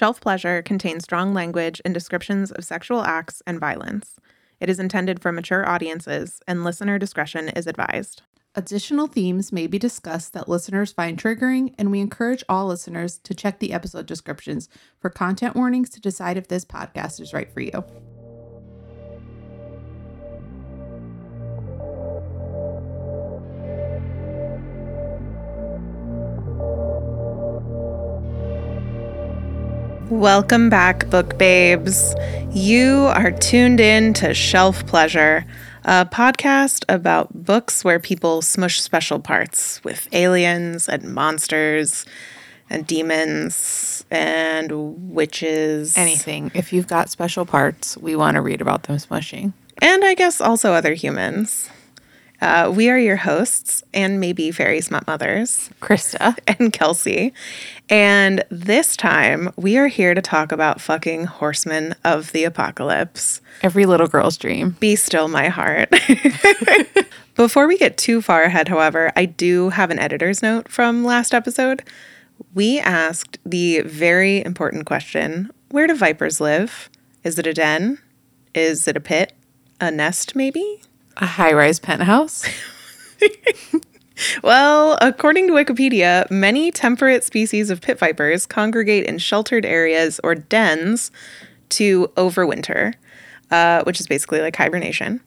Shelf Pleasure contains strong language and descriptions of sexual acts and violence. It is intended for mature audiences, and listener discretion is advised. Additional themes may be discussed that listeners find triggering, and we encourage all listeners to check the episode descriptions for content warnings to decide if this podcast is right for you. Welcome back, book babes. You are tuned in to Shelf Pleasure, a podcast about books where people smush special parts with aliens and monsters and demons and witches. Anything. If you've got special parts, we want to read about them smushing. And I guess also other humans. Uh, we are your hosts and maybe fairy smut mothers, Krista. and Kelsey. And this time we are here to talk about fucking horsemen of the apocalypse. Every little girl's dream. Be still my heart. Before we get too far ahead, however, I do have an editor's note from last episode. We asked the very important question where do vipers live? Is it a den? Is it a pit? A nest, maybe? A high rise penthouse. Well, according to Wikipedia, many temperate species of pit vipers congregate in sheltered areas or dens to overwinter, uh, which is basically like hibernation.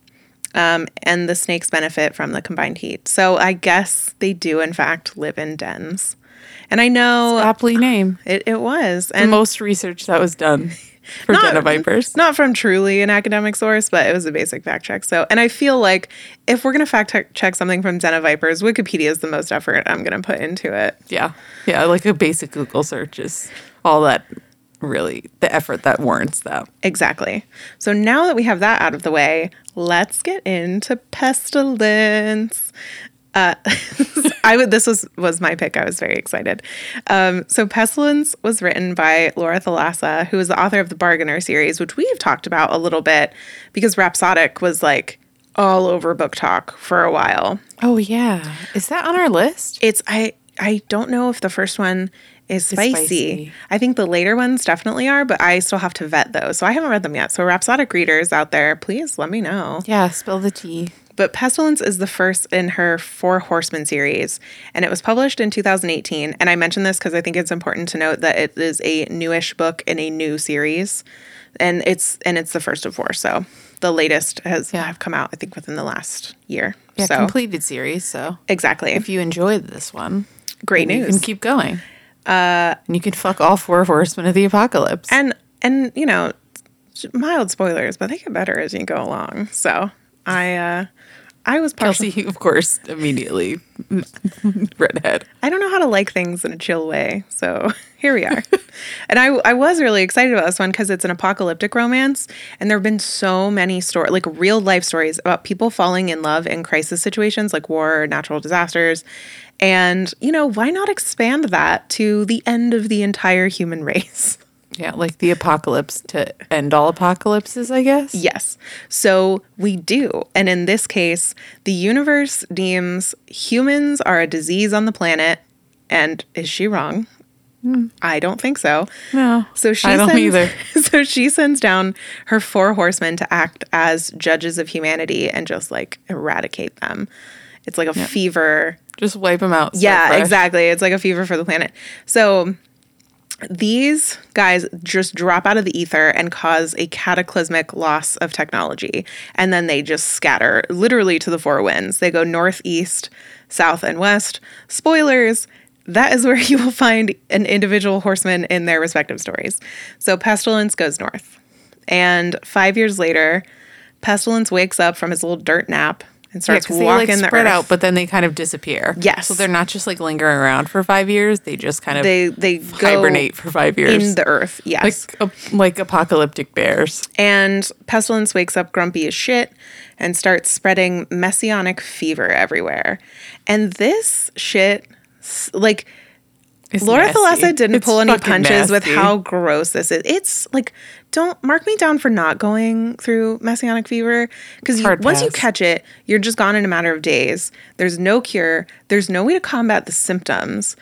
Um, and the snakes benefit from the combined heat. So I guess they do, in fact, live in dens. And I know Aptly named. it, it was. The And most research that was done for Not- den of vipers. Not from truly an academic source, but it was a basic fact check. So, and I feel like if we're going to fact check something from Den of Vipers, Wikipedia is the most effort I'm going to put into it. Yeah. Yeah. Like a basic Google search is all that really the effort that warrants that. Exactly. So now that we have that out of the way, let's get into pestilence. Uh, I would. This was was my pick. I was very excited. Um, so Pestilence was written by Laura Thalassa, who is the author of the Bargainer series, which we've talked about a little bit because Rhapsodic was like all over BookTok for a while. Oh yeah. Is that on our list? It's I I don't know if the first one is spicy. spicy. I think the later ones definitely are, but I still have to vet those. So I haven't read them yet. So Rhapsodic readers out there, please let me know. Yeah, spill the tea. But Pestilence is the first in her Four Horsemen series, and it was published in 2018. And I mention this because I think it's important to note that it is a newish book in a new series, and it's and it's the first of four. So the latest has Yeah. have come out, I think, within the last year. Yeah, so completed series. So exactly, if you enjoyed this one, great you news. can keep going. Uh, and you can fuck all four horsemen of the apocalypse. and and you know mild spoilers but they get better as you go along so i uh i was partial Kelsey, of course, immediately redhead. i don't know how to like things in a chill way so here we are and i i was really excited about this one because it's an apocalyptic romance and there have been so many stories like real life stories about people falling in love in crisis situations like war natural disasters and you know why not expand that to the end of the entire human race Yeah, like the apocalypse to end all apocalypses, I guess. Yes. So we do. And in this case, the universe deems humans are a disease on the planet. And is she wrong? Hmm. I don't think so. No, So she I don't sends, either. So she sends down her four horsemen to act as judges of humanity and just like eradicate them. It's like a fever Just wipe them out. yeah, exactly. It's like a fever for the planet. So these guys just drop out of the ether and cause a cataclysmic loss of technology. And then they just scatter literally to the four winds. They go north, east, south, and west. Spoilers. That is where you will find an individual horseman in their respective stories. So Pestilence goes north. And five years later, Pestilence wakes up from his little dirt nap and Yeah, starts because they like the spread earth. out, but then they kind of disappear. Yes. So they're not just like lingering around for five years. They just kind of they they hibernate for five years. in the earth. Yes. like a, like apocalyptic bears. And Pestilence wakes up grumpy as shit and starts spreading messianic fever everywhere. And this shit, like, It's Laura nasty. Thalassa didn't It's pull any punches with how gross this is. It's like, don't mark me down for not going through messianic fever because once you catch it, you're just gone in a matter of days. There's no cure, there's no way to combat the symptoms.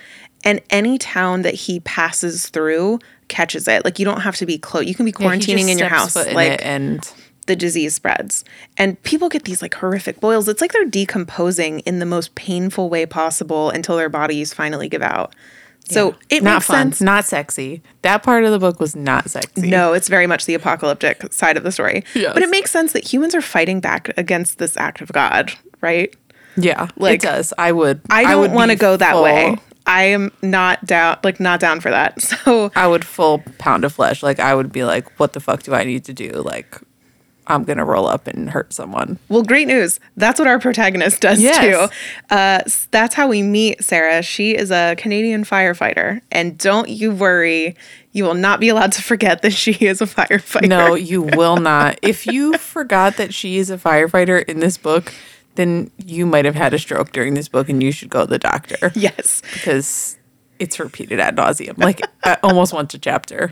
And any town that he passes through catches it. Like you don't have to be close. You can be quarantining just in your house. in like and the disease spreads. And people get these like horrific boils. It's like they're decomposing in the most painful way possible until their bodies finally give out. So it not makes fun, sense. not sexy. That part of the book was not sexy. No, it's very much the apocalyptic side of the story. Yes. But it makes sense that humans are fighting back against this act of God, right? Yeah, Like, it does. I would. I don't want to go that full- way. I am not down like not down for that. So I would full pound of flesh. Like I would be like, what the fuck do I need to do? Like I'm gonna roll up and hurt someone. Well, great news. That's what our protagonist does Yes. too. Uh, that's how we meet Sarah. She is a Canadian firefighter. And don't you worry, you will not be allowed to forget that she is a firefighter. No, you will not. If you forgot that she is a firefighter in this book, then you might have had a stroke during this book, and you should go to the doctor Yes. because it's repeated ad nauseum, like uh, almost once a chapter.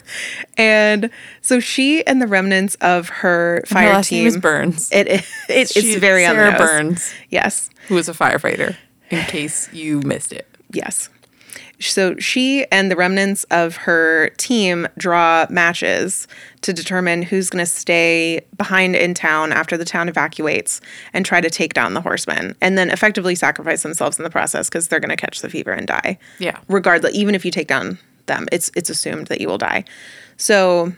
And so she and the remnants of her fire Her last team. name is Burns. it, it, it's very on the Sarah nose. Burns, Yes. who is a firefighter. In case you missed it. Yes. So she and the remnants of her team draw matches to determine who's going to stay behind in town after the town evacuates and try to take down the horsemen and then effectively sacrifice themselves in the process because they're going to catch the fever and die. Yeah. Regardless, even if you take down them, it's it's assumed that you will die. So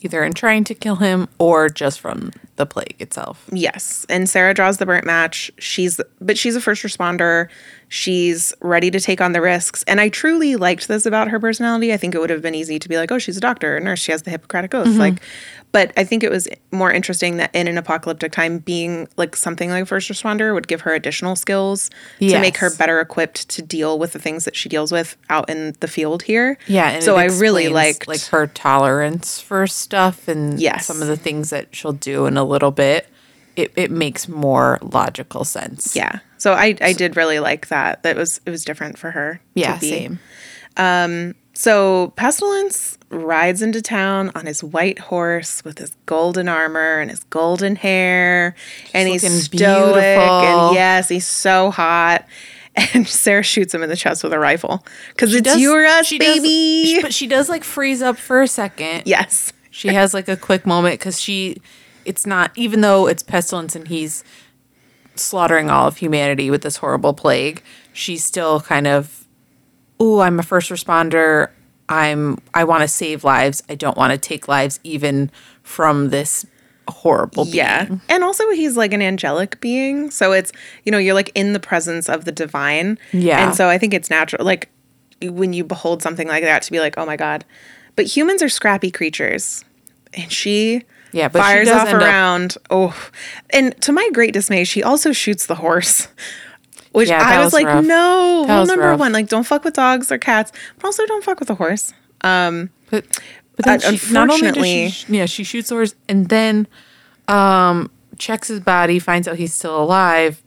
Either in trying to kill him or just from the plague itself. Yes, and Sarah draws the burnt match. She's but she's a first responder. She's ready to take on the risks. And I truly liked this about her personality. I think it would have been easy to be like, "Oh, she's a doctor, a nurse. She has the Hippocratic oath." Mm-hmm. Like but I think it was more interesting that in an apocalyptic time being like something like a first responder would give her additional skills to make her better equipped to deal with the things that she deals with out in the field here. Yeah, so I really liked like her tolerance for stuff and Yes. some of the things that she'll do in a little bit. It it makes more logical sense. yeah. So I I did really like that. That was it was different for her. Yeah, same. Um, so Pestilence rides into town on his white horse with his golden armor and his golden hair, and he's stoic. beautiful. And yes, he's so hot. And Sarah shoots him in the chest with a rifle because it's Does- you or us, does- baby. she- but she does like freeze up for a second. yes, She has like a quick moment because she, it's not, even though it's pestilence and he's slaughtering all of humanity with this horrible plague, she's still kind of, oh, I'm a first responder. I'm, I want to save lives. I don't want to take lives even from this horrible being. yeah. And also, he's like an angelic being, so it's you know you're like in the presence of the divine. Yeah. and so I think it's natural, like when you behold something like that, to be like, oh my god. But humans are scrappy creatures, and she Yeah, but she fires off end up- around. oh, and to my great dismay, she also shoots the horse. Which Yeah, I was, was like, rough. no, That rule number rough. one, like don't fuck with dogs or cats, but also don't fuck with a horse. But but then Uh, she, not only does she yeah she shoots the horse and then um checks his body finds out he's still alive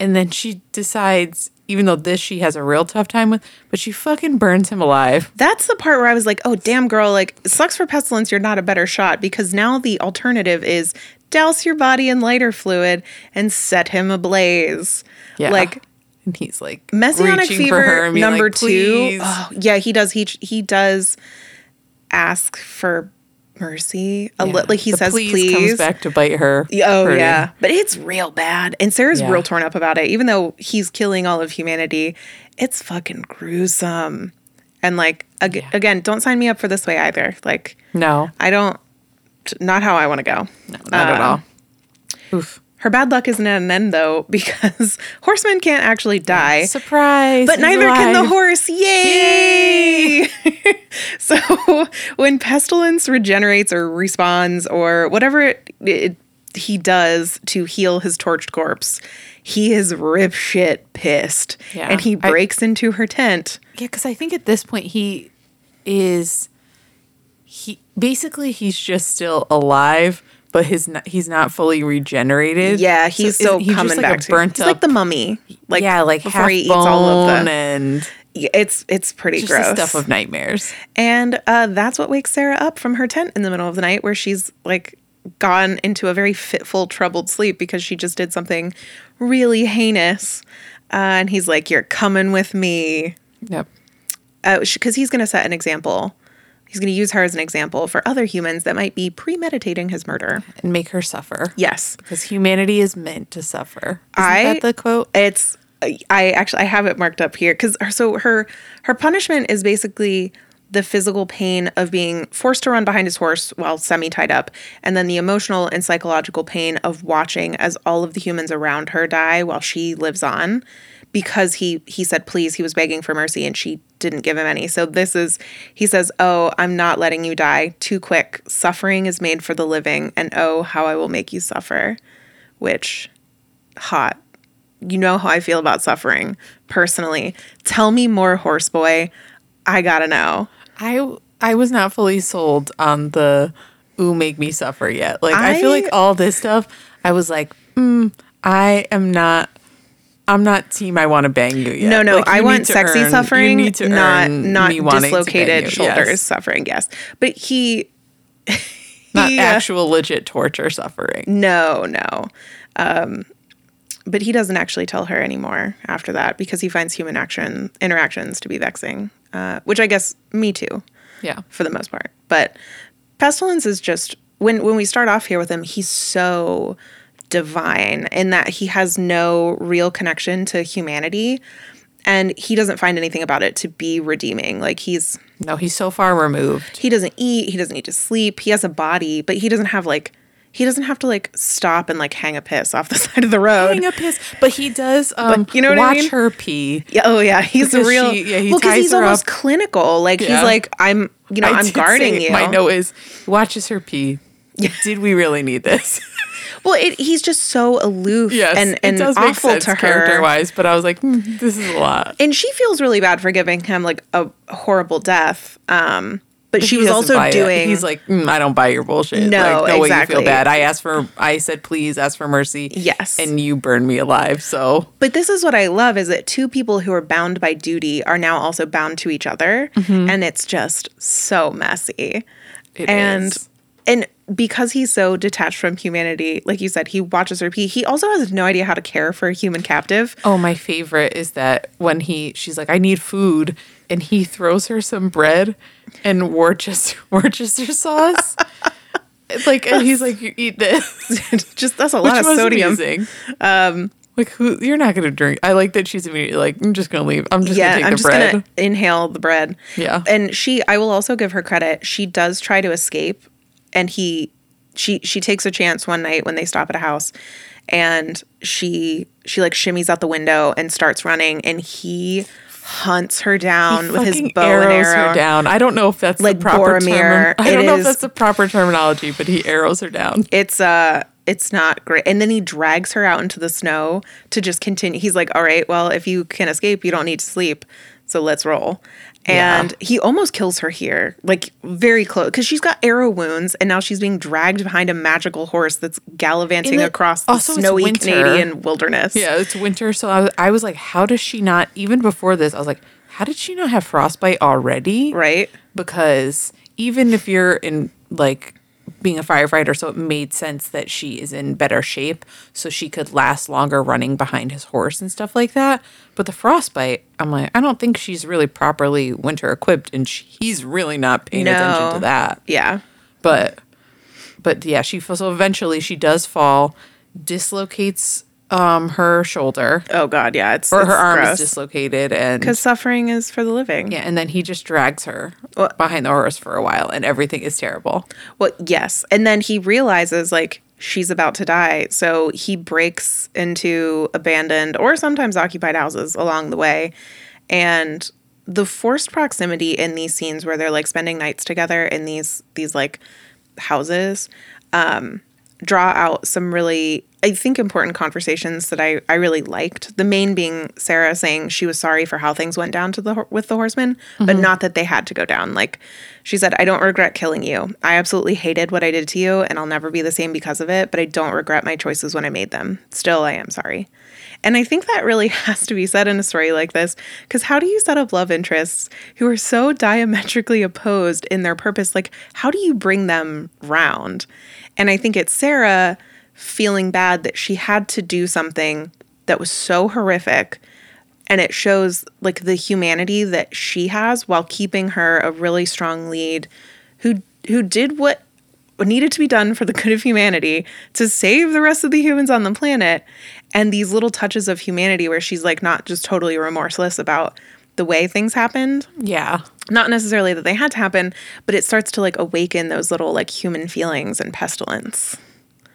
and then she decides even though this she has a real tough time with but she fucking burns him alive That's the part where I was like, oh, damn, girl, like, sucks for pestilence, you're not a better shot because now the alternative is douse your body in lighter fluid and set him ablaze. yeah Like, and he's like Messianic reaching for her fever number like, two. Oh, yeah, he does. He he does ask for mercy. A li- like he The says, please, please. comes back to bite her Oh hurting. yeah, but it's real bad, and Sarah's Yeah. real torn up about it. Even though he's killing all of humanity, it's fucking gruesome. And like ag- again, don't sign me up for this way either. Like no I don't, not how I want to go. no not at Um, all oof Her bad luck isn't at an end though because horsemen can't actually die. surprise But neither can the horse. Yay! so when pestilence regenerates or respawns or whatever it, it, he does to heal his torched corpse, he is rip shit pissed, Yeah. and he I- breaks into her tent. Yeah, because I think at this point he is he basically he's just still alive, but his he's not fully regenerated. Yeah, he's So still he's coming just like back a to burnt He's up, like the mummy. Like yeah, like before half he eats bone all of the. and It's it's pretty just gross the stuff of nightmares. And uh, that's what wakes Sarah up from her tent in the middle of the night, where she's like gone into a very fitful, troubled sleep because she just did something really heinous. Uh, and he's like, "You're coming with me," Yep. because he's going to set an example he's going to use her as an example for other humans that might be premeditating his murder. And make her suffer. Yes. Because humanity is meant to suffer. Isn't I- that the quote? It's I actually I have it marked up here cuz so her her punishment is basically the physical pain of being forced to run behind his horse while semi tied up and then the emotional and psychological pain of watching as all of the humans around her die while she lives on because he he said please he was begging for mercy and she didn't give him any so this is he says oh i'm not letting you die too quick suffering is made for the living and oh how i will make you suffer which hot you know how I feel about suffering personally. Tell me more, horse boy. I gotta know. I I was not fully sold on the ooh make me suffer yet. Like I, feel like all this stuff, I was like, mm, I am not. I'm not team. I want to bang you yet. No, no, Like, I want sexy earn- suffering, not not me wanting to bang dislocated shoulders Yes. suffering. Yes, but he, not he, uh, actual legit torture suffering. no, no. Um, but he doesn't actually tell her anymore after that because he finds human action interactions to be vexing, uh, which I guess me too. Yeah, for the most part. But Pestilence is just when when we start off here with him, he's so divine in that he has no real connection to humanity and he doesn't find anything about it to be redeeming. Like he's no, he's so far removed. he doesn't eat, he doesn't need to sleep, he has a body, but he doesn't have like he doesn't have to like stop and like hang a piss off the side of the road. Hang a piss, but he does. Um, you know what I watch mean? her pee. Yeah, oh yeah, he's a real. she- yeah, he well, because he's almost up. clinical. Like Yeah. he's like, I'm, you know, I I'm guarding you. My note is watches her pee. Did we really need this? Well, it, he's just so aloof yes, and, and it does make awful to Character wise, but I was like, hmm, this is a lot. And she feels really bad for giving him like a horrible death. Um, but she He was also buy it. doing. He's like, mm, I don't buy your bullshit. No, like, no way you exactly. feel bad. I asked for. I said, please ask for mercy. Yes. and you burned me alive. So but this is what I love is that two people who are bound by duty are now also bound to each other, and it's just so messy. Mm-hmm. it and is. And because he's so detached from humanity, like you said, he watches her pee. He also has no idea how to care for a human captive. Oh, my favorite is that when he, she's like, I need food, and he throws her some bread and Worcester Worcester sauce. like, and he's like, you eat this, just that's a which lot of was sodium. amazing. Um, like, who? You're not gonna drink. I like that she's immediately like, I'm just gonna leave. I'm just yeah, gonna take I'm the just bread. gonna inhale the bread. Yeah. and she, I will also give her credit. She does try to escape, and he, she, she takes a chance one night when they stop at a house, and she, she like shimmies out the window and starts running, and he hunts her down He with his bow and arrows arrow. her down. I don't know if that's Like the proper term. Boromir. I don't know if that's the proper terminology, but he arrows her down. It's uh it's not great. And then he drags her out into the snow to just continue. He's like, "All right, well, if you can escape, you don't need to sleep. So let's roll." And he almost kills her here, like very close, because she's got arrow wounds, and now she's being dragged behind a magical horse that's gallivanting it- across the snowy. Canadian wilderness. Yeah, it's winter, so I was, I was like, how does she not? Even before this, I was like, how did she not have frostbite already? Right. Because even if you're in like being a firefighter, so it made sense that she is in better shape, so she could last longer running behind his horse and stuff like that. But the frostbite, I'm like, I don't think she's really properly winter equipped, and she, he's really not paying attention to that. Yeah. But but yeah, she so eventually she does fall, dislocates um her shoulder Oh God. Yeah. It's or her it's arm gross. is dislocated and because suffering is for the living. yeah, and then he just drags her Well- behind the horse for a while and everything is terrible. Well, yes. And then he realizes like she's about to die. So he breaks into abandoned or sometimes occupied houses along the way. And the forced proximity in these scenes where they're like spending nights together in these these like houses um draw out some really I think important conversations that I I really liked. The main being Sarah saying she was sorry for how things went down to the with the horsemen, but mm-hmm. not that they had to go down. Like she said, I don't regret killing you. I absolutely hated what I did to you and I'll never be the same because of it, but I don't regret my choices when I made them. Still, I am sorry. And I think that really has to be said in a story like this because how do you set up love interests who are so diametrically opposed in their purpose? Like, how do you bring them round? And I think it's Sarah feeling bad that she had to do something that was so horrific. And it shows like the humanity that she has while keeping her a really strong lead who who did what needed to be done for the good of humanity to save the rest of the humans on the planet. And these little touches of humanity where she's like not just totally remorseless about the way things happened Yeah. not necessarily that they had to happen but it starts to like awaken those little like human feelings and pestilence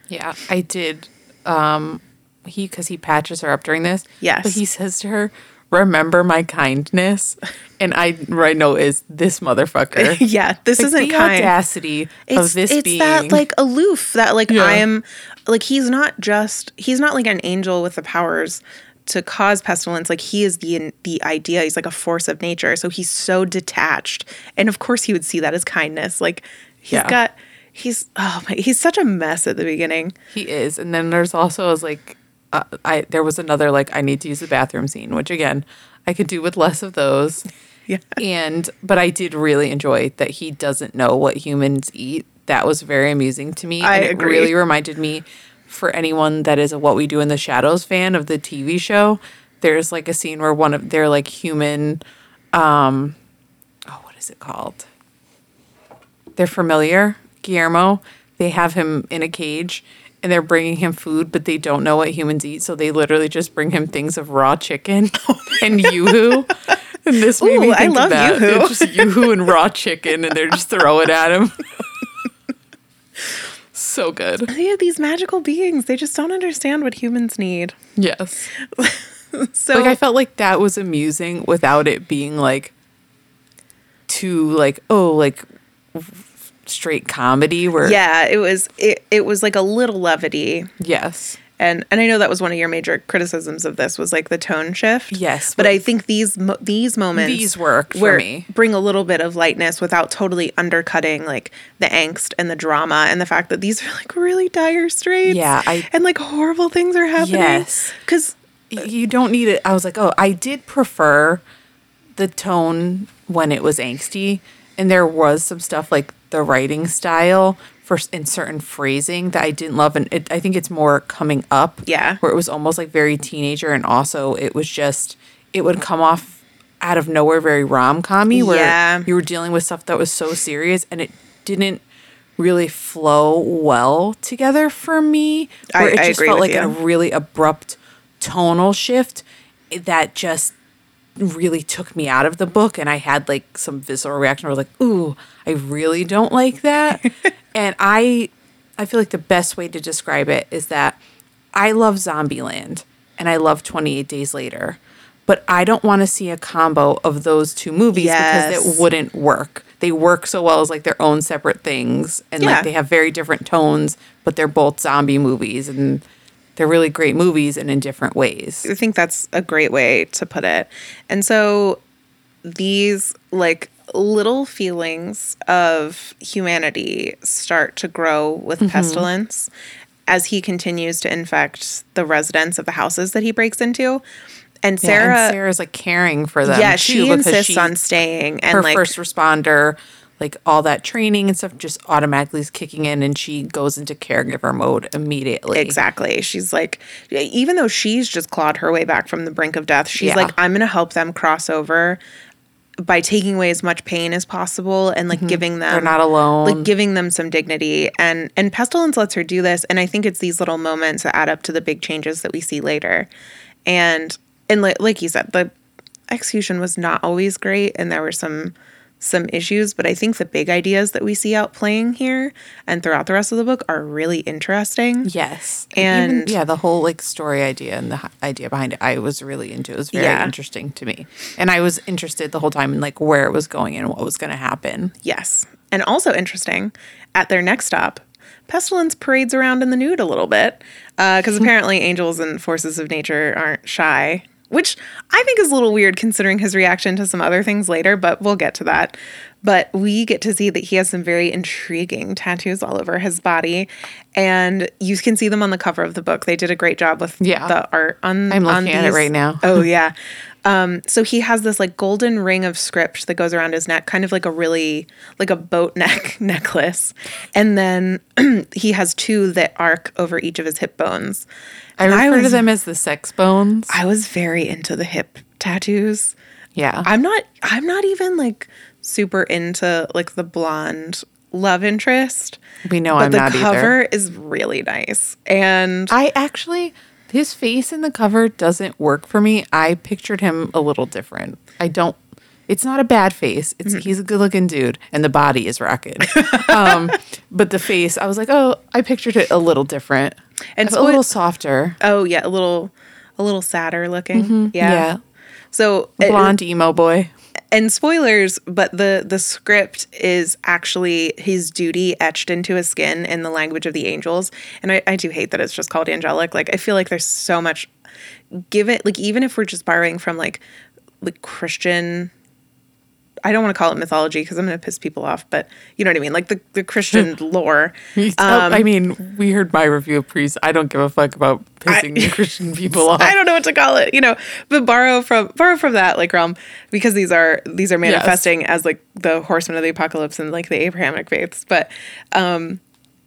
Yeah, I did. Um, he because he patches her up during this. Yes. but he says to her, "Remember my kindness," and I right know is this motherfucker. yeah this Like, isn't the kind audacity it's, of this it's being that like aloof that like Yeah. i am like he's not just he's not like an angel with the powers to cause pestilence like he is the the idea he's like a force of nature so he's so detached and of course he would see that as kindness like he's Yeah. got he's oh my he's such a mess at the beginning he is. And then there's also as like uh, I there was another like I need to use the bathroom scene, which again I could do with less of those. yeah And but I did really enjoy that he doesn't know what humans eat. That was very amusing to me. I and agree. It really reminded me for anyone that is a What We Do in the Shadows fan of the TV show. There's like a scene where one of they're like human. Um, oh, what is it called? They're familiar. Guillermo. They have him in a cage. And they're bringing him food, but they don't know what humans eat, so they literally just bring him things of raw chicken and yoo-hoo. And this made me Ooh, I love that. yoo-hoo. It's just yoo-hoo and raw chicken, and they're just throwing at him. so good. they are these magical beings they just don't understand what humans need Yes. so Like I felt like that was amusing without it being like too like oh like straight comedy where yeah it was it, it was like a little levity yes and and I know that was one of your major criticisms of this was like the tone shift. Yes, but I think these mo- these moments These work for me. bring a little bit of lightness without totally undercutting like the angst and the drama and the fact that these are like really dire straits. Yeah, I- and like horrible things are happening. Yes. because you don't need it. I was like, oh, I did prefer the tone when it was angsty, and there was some stuff like the writing style for in certain phrasing that I didn't love, and it, I think it's more coming up. Yeah. where it was almost like very teenager, and also it was just it would come off out of nowhere very rom commy, where Yeah. you were dealing with stuff that was so serious, and it didn't really flow well together for me. I- Where it I just agree felt like you. a really abrupt tonal shift that just really took me out of the book and I had like some visceral reaction where I was like, ooh, I really don't like that. and I I feel like the best way to describe it is that I love Zombieland and I love 28 Days Later. But I don't want to see a combo of those two movies because it wouldn't work. They work so well as like their own separate things and Yeah. like they have very different tones, but they're both zombie movies and they're really great movies and in different ways. I think that's a great way to put it. And so these like little feelings of humanity start to grow with Mm-hmm. pestilence as he continues to infect the residents of the houses that he breaks into. And Yeah, Sarah, and Sarah's like caring for them. yeah, she insists she- on staying and her like first responder, like all that training and stuff, just automatically is kicking in, and she goes into caregiver mode immediately. Exactly. She's like, even though she's just clawed her way back from the brink of death, she's Yeah. like, I'm going to help them cross over by taking away as much pain as possible and like giving them Mm-hmm. They're not alone. like giving them some dignity and and pestilence lets her do this and i think it's these little moments that add up to the big changes that we see later and and like, like you said the execution was not always great and there were some some issues but i think the big ideas that we see out playing here and throughout the rest of the book are really interesting Yes, And- Even- yeah, the whole like story idea and the idea behind it, I was really into. It was very Yeah. interesting to me, and I was interested the whole time in like where it was going and what was going to happen. Yes. And also interesting, at their next stop, Pestilence parades around in the nude a little bit uh, because apparently angels and forces of nature aren't shy, which I think is a little weird considering his reaction to some other things later, but we'll get to that. But we get to see that he has some very intriguing tattoos all over his body, and you can see them on the cover of the book. They did a great job with Yeah. the art on. I'm on looking at it right now. Oh yeah. Um, so he has this like golden ring of script that goes around his neck, kind of like a really like a boat neck necklace, and then he has two that arc over each of his hip bones. I And refer to was- them as the sex bones. I was very into the hip tattoos. Yeah. I'm not I'm not even like super into like the blonde love interest. we know But I'm the not cover either. is really nice. And I actually, his face in the cover doesn't work for me. I pictured him a little different. I don't. It's not a bad face. It's he's a good looking dude, and the body is rocking. um, but the face, I was like, oh, I pictured it a little different And so a little it- softer. oh yeah, a little a little sadder looking. Yeah. Yeah. So it- Blonde emo boy. And spoilers, but the the script is actually his duty etched into his skin in the language of the angels. And I, I do hate that it's just called angelic. Like I feel like there's so much give it like even if we're just borrowing from like like Christian I don't want to call it mythology because I'm going to piss people off, but you know what I mean? Like the, the Christian lore. Oh, I mean, we heard my review of Priest. I don't give a fuck about pissing Christian people off. I don't know what to call it, you know, but borrow from borrow from that like realm because these are these are manifesting as like the horsemen of the apocalypse and like the Abrahamic faiths. But um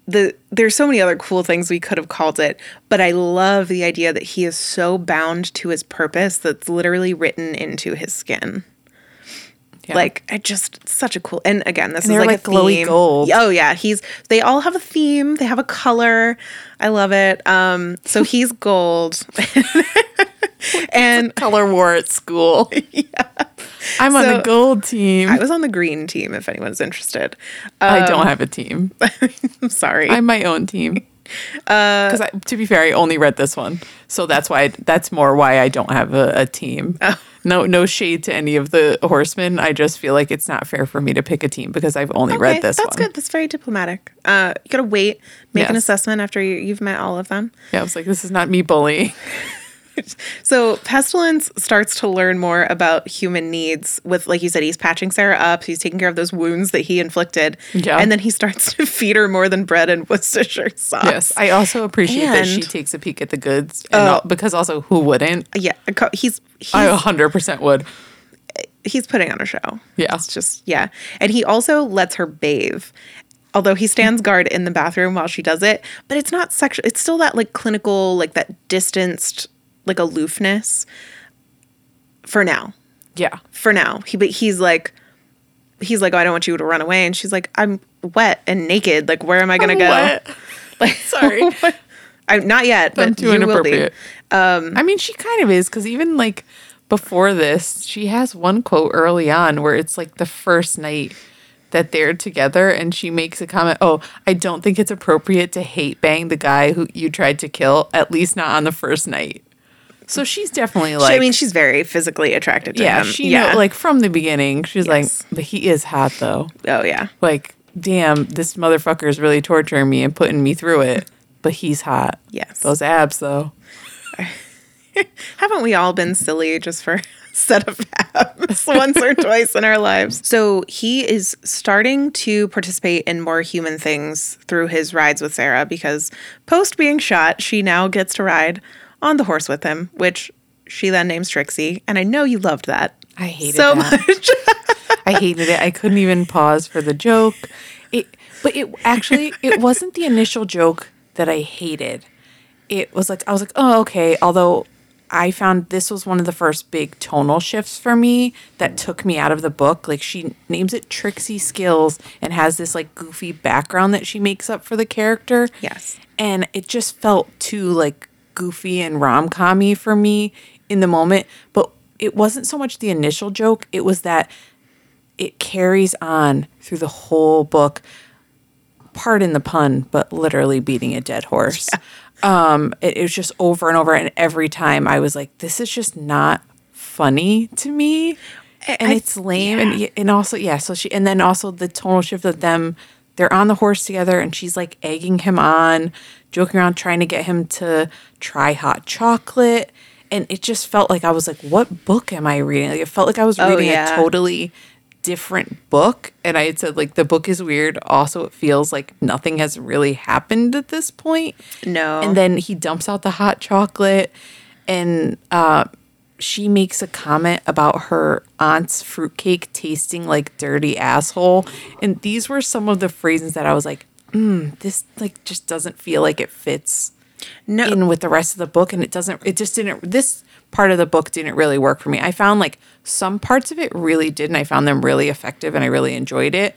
the there's so many other cool things we could have called it, but I love the idea that he is so bound to his purpose that's literally written into his skin. Yeah. Like I just such a cool and again this And is like, like a glowy theme. gold. Oh yeah, he's they all have a theme. They have a color. I love it. Um, so he's gold, and color war at school. Yeah. I'm on the gold team. I I, was on the green team. If anyone's interested, um, don't have a team. I'm sorry. I'm my own team. Uh, Because to be fair, I only read this one, so that's why. that's more why I don't have a, a team. Oh. No, no shade to any of the horsemen. I just feel like it's not fair for me to pick a team because I've only read this that's one. good. That's very diplomatic. Uh, you gotta wait, make an assessment after you, you've met all of them. Yeah, I was like, this is not me bullying. So Pestilence starts to learn more about human needs with, like you said, he's patching Sarah up. He's taking care of those wounds that he inflicted. Yeah. And then he starts to feed her more than bread and Worcestershire sauce. Yes, I also appreciate that she takes a peek at the goods, and oh. al- because also who wouldn't? yeah. He's, he's, I 100 percent would. he's putting on a show. Yeah. It's just, yeah. And he also lets her bathe. Although he stands guard in the bathroom while she does it, but it's not sexual. It's still that like clinical, like that distanced, like aloofness for now. Yeah, for now. He but he's like he's like, oh, I don't want you to run away. And she's like, I'm wet and naked. Like, where am I gonna go? What? Like, Sorry. I'm not yet, but I'm too you will be. inappropriate. Um, I mean, she kind of is because even like before this, she has one quote early on where it's like the first night that they're together, and she makes a comment. Oh, I don't think it's appropriate to hate bang the guy who you tried to kill, at least not on the first night. So she's definitely She- like, I mean, she's very physically attracted to him. yeah, him. she know, like from the beginning, she's Yes. like, but he is hot though. oh yeah, Like, damn, this motherfucker is really torturing me and putting me through it. But he's hot. Yes. Those abs though. haven't we all been silly just for a set of abs once or twice in our lives? So he is starting to participate in more human things through his rides with Sarah because post being shot, she now gets to ride on the horse with him, which she then names Trixie. And I know you loved that. I hated it. so that. much. I hated it. I couldn't even pause for the joke. It, but it actually it wasn't the initial joke that I hated. It was like I was like, oh okay. Although I found this was one of the first big tonal shifts for me that took me out of the book. Like she names it Trixie Skills and has this like goofy background that she makes up for the character. Yes. And it just felt too like goofy and rom commy for me in the moment. But it wasn't so much the initial joke, it was that it carries on through the whole book. Pardon the pun, but literally beating a dead horse. Um, it, it was just over and over, and every time I was like, "This is just not funny to me," and I- it's lame, and and also yeah. So she, and then also the tonal shift of them. They're on the horse together, and she's like egging him on, joking around, trying to get him to try hot chocolate. And it just felt like I was like, "What book am I reading?" Like it felt like I was reading yeah. a totally different book and i had said like the book is weird also it feels like nothing has really happened at this point No. and then he dumps out the hot chocolate and uh she makes a comment about her aunt's fruitcake tasting like dirty asshole and these were some of the phrases that i was like mm, this like just doesn't feel like it fits no. in with the rest of the book and it doesn't it just didn't this part of the book didn't really work for me. I found like some parts of it really did, and I found them really effective, and I really enjoyed it,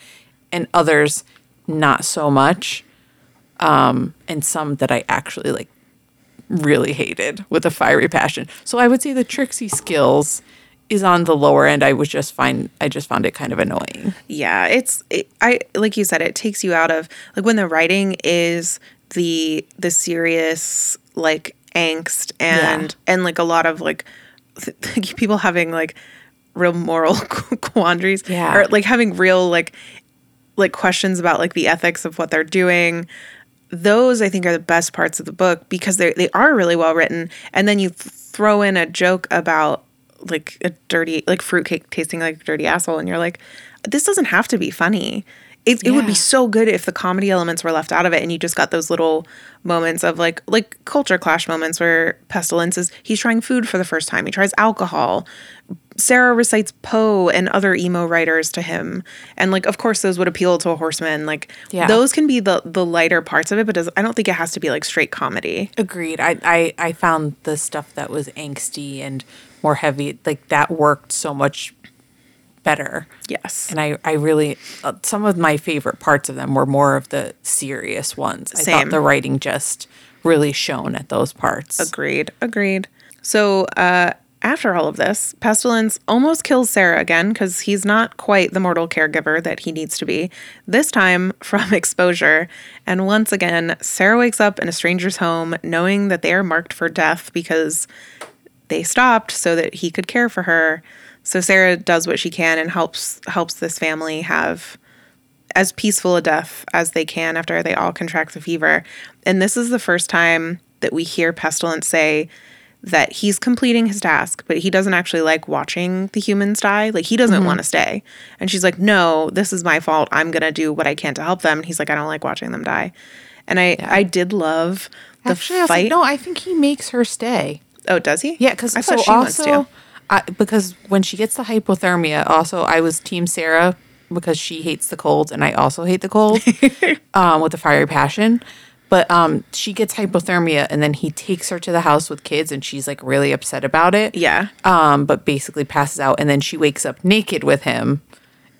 and others not so much. Um, and some that I actually like really hated with a fiery passion. So I would say the Trixie skills is on the lower end. I was just find I just found it kind of annoying. Yeah, it's it, I like you said it takes you out of like when the writing is the the serious like angst and and like a lot of like th- people having like real moral quandaries Yeah. or like having real like like questions about like the ethics of what they're doing those i think are the best parts of the book because they they are really well written. And then you throw in a joke about like a dirty like fruitcake tasting like a dirty asshole and you're like this doesn't have to be funny. It, it would be so good if the comedy elements were left out of it and you just got those little moments of like like culture clash moments where pestilence is he's trying food for the first time. He tries alcohol sarah recites poe and other emo writers to him and like of course those would appeal to a horseman like Yeah. those can be the the lighter parts of it but does, i don't think it has to be like straight comedy Agreed. I, I I found the stuff that was angsty and more heavy like that worked so much better. yes And I, I really, uh, some of my favorite parts of them were more of the serious ones. I Same. thought the writing just really shone at those parts. Agreed. Agreed. So, uh, after all of this, Pestilence almost kills Sarah again because he's not quite the mortal caregiver that he needs to be, this time from exposure. And once again, Sarah wakes up in a stranger's home knowing that they are marked for death because they stopped so that he could care for her. So Sarah does what she can and helps helps this family have as peaceful a death as they can after they all contract the fever. And this is the first time that we hear Pestilence say that he's completing his task, but he doesn't actually like watching the humans die. Like he doesn't want to stay. And she's like, "No, this is my fault. I'm going to do what I can to help them." And he's like, "I don't like watching them die." And I I did love the Actually, I was like, fight. no, I think he makes her stay. oh, does he? Yeah, because I so thought she wants also, to. I, because when she gets the hypothermia, also I was Team Sarah because she hates the cold, and I also hate the cold um, with a fiery passion. But um, she gets hypothermia, and then he takes her to the house with kids, and she's like really upset about it. Yeah. Um, but basically passes out, and then she wakes up naked with him,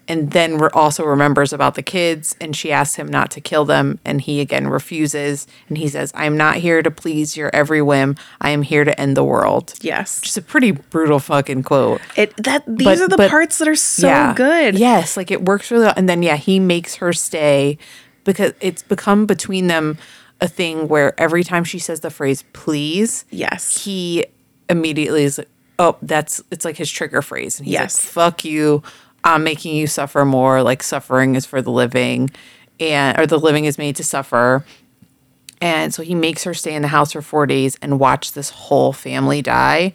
and then re- also remembers about the kids, and she asks him not to kill them, and he again refuses, and he says, "I am not here to please your every whim. I am here to end the world." Yes. Just a pretty brutal fucking quote. It that these But- are the but- parts that are so yeah. good. Yes, like it works really well. And then yeah, he makes her stay because it's become between them a thing where every time she says the phrase please, Yes. he immediately is like, oh, that's it's like his trigger phrase. And he's Yes. like, fuck you. I'm making you suffer more. Like suffering is for the living and or the living is made to suffer. And so he makes her stay in the house for four days and watch this whole family die.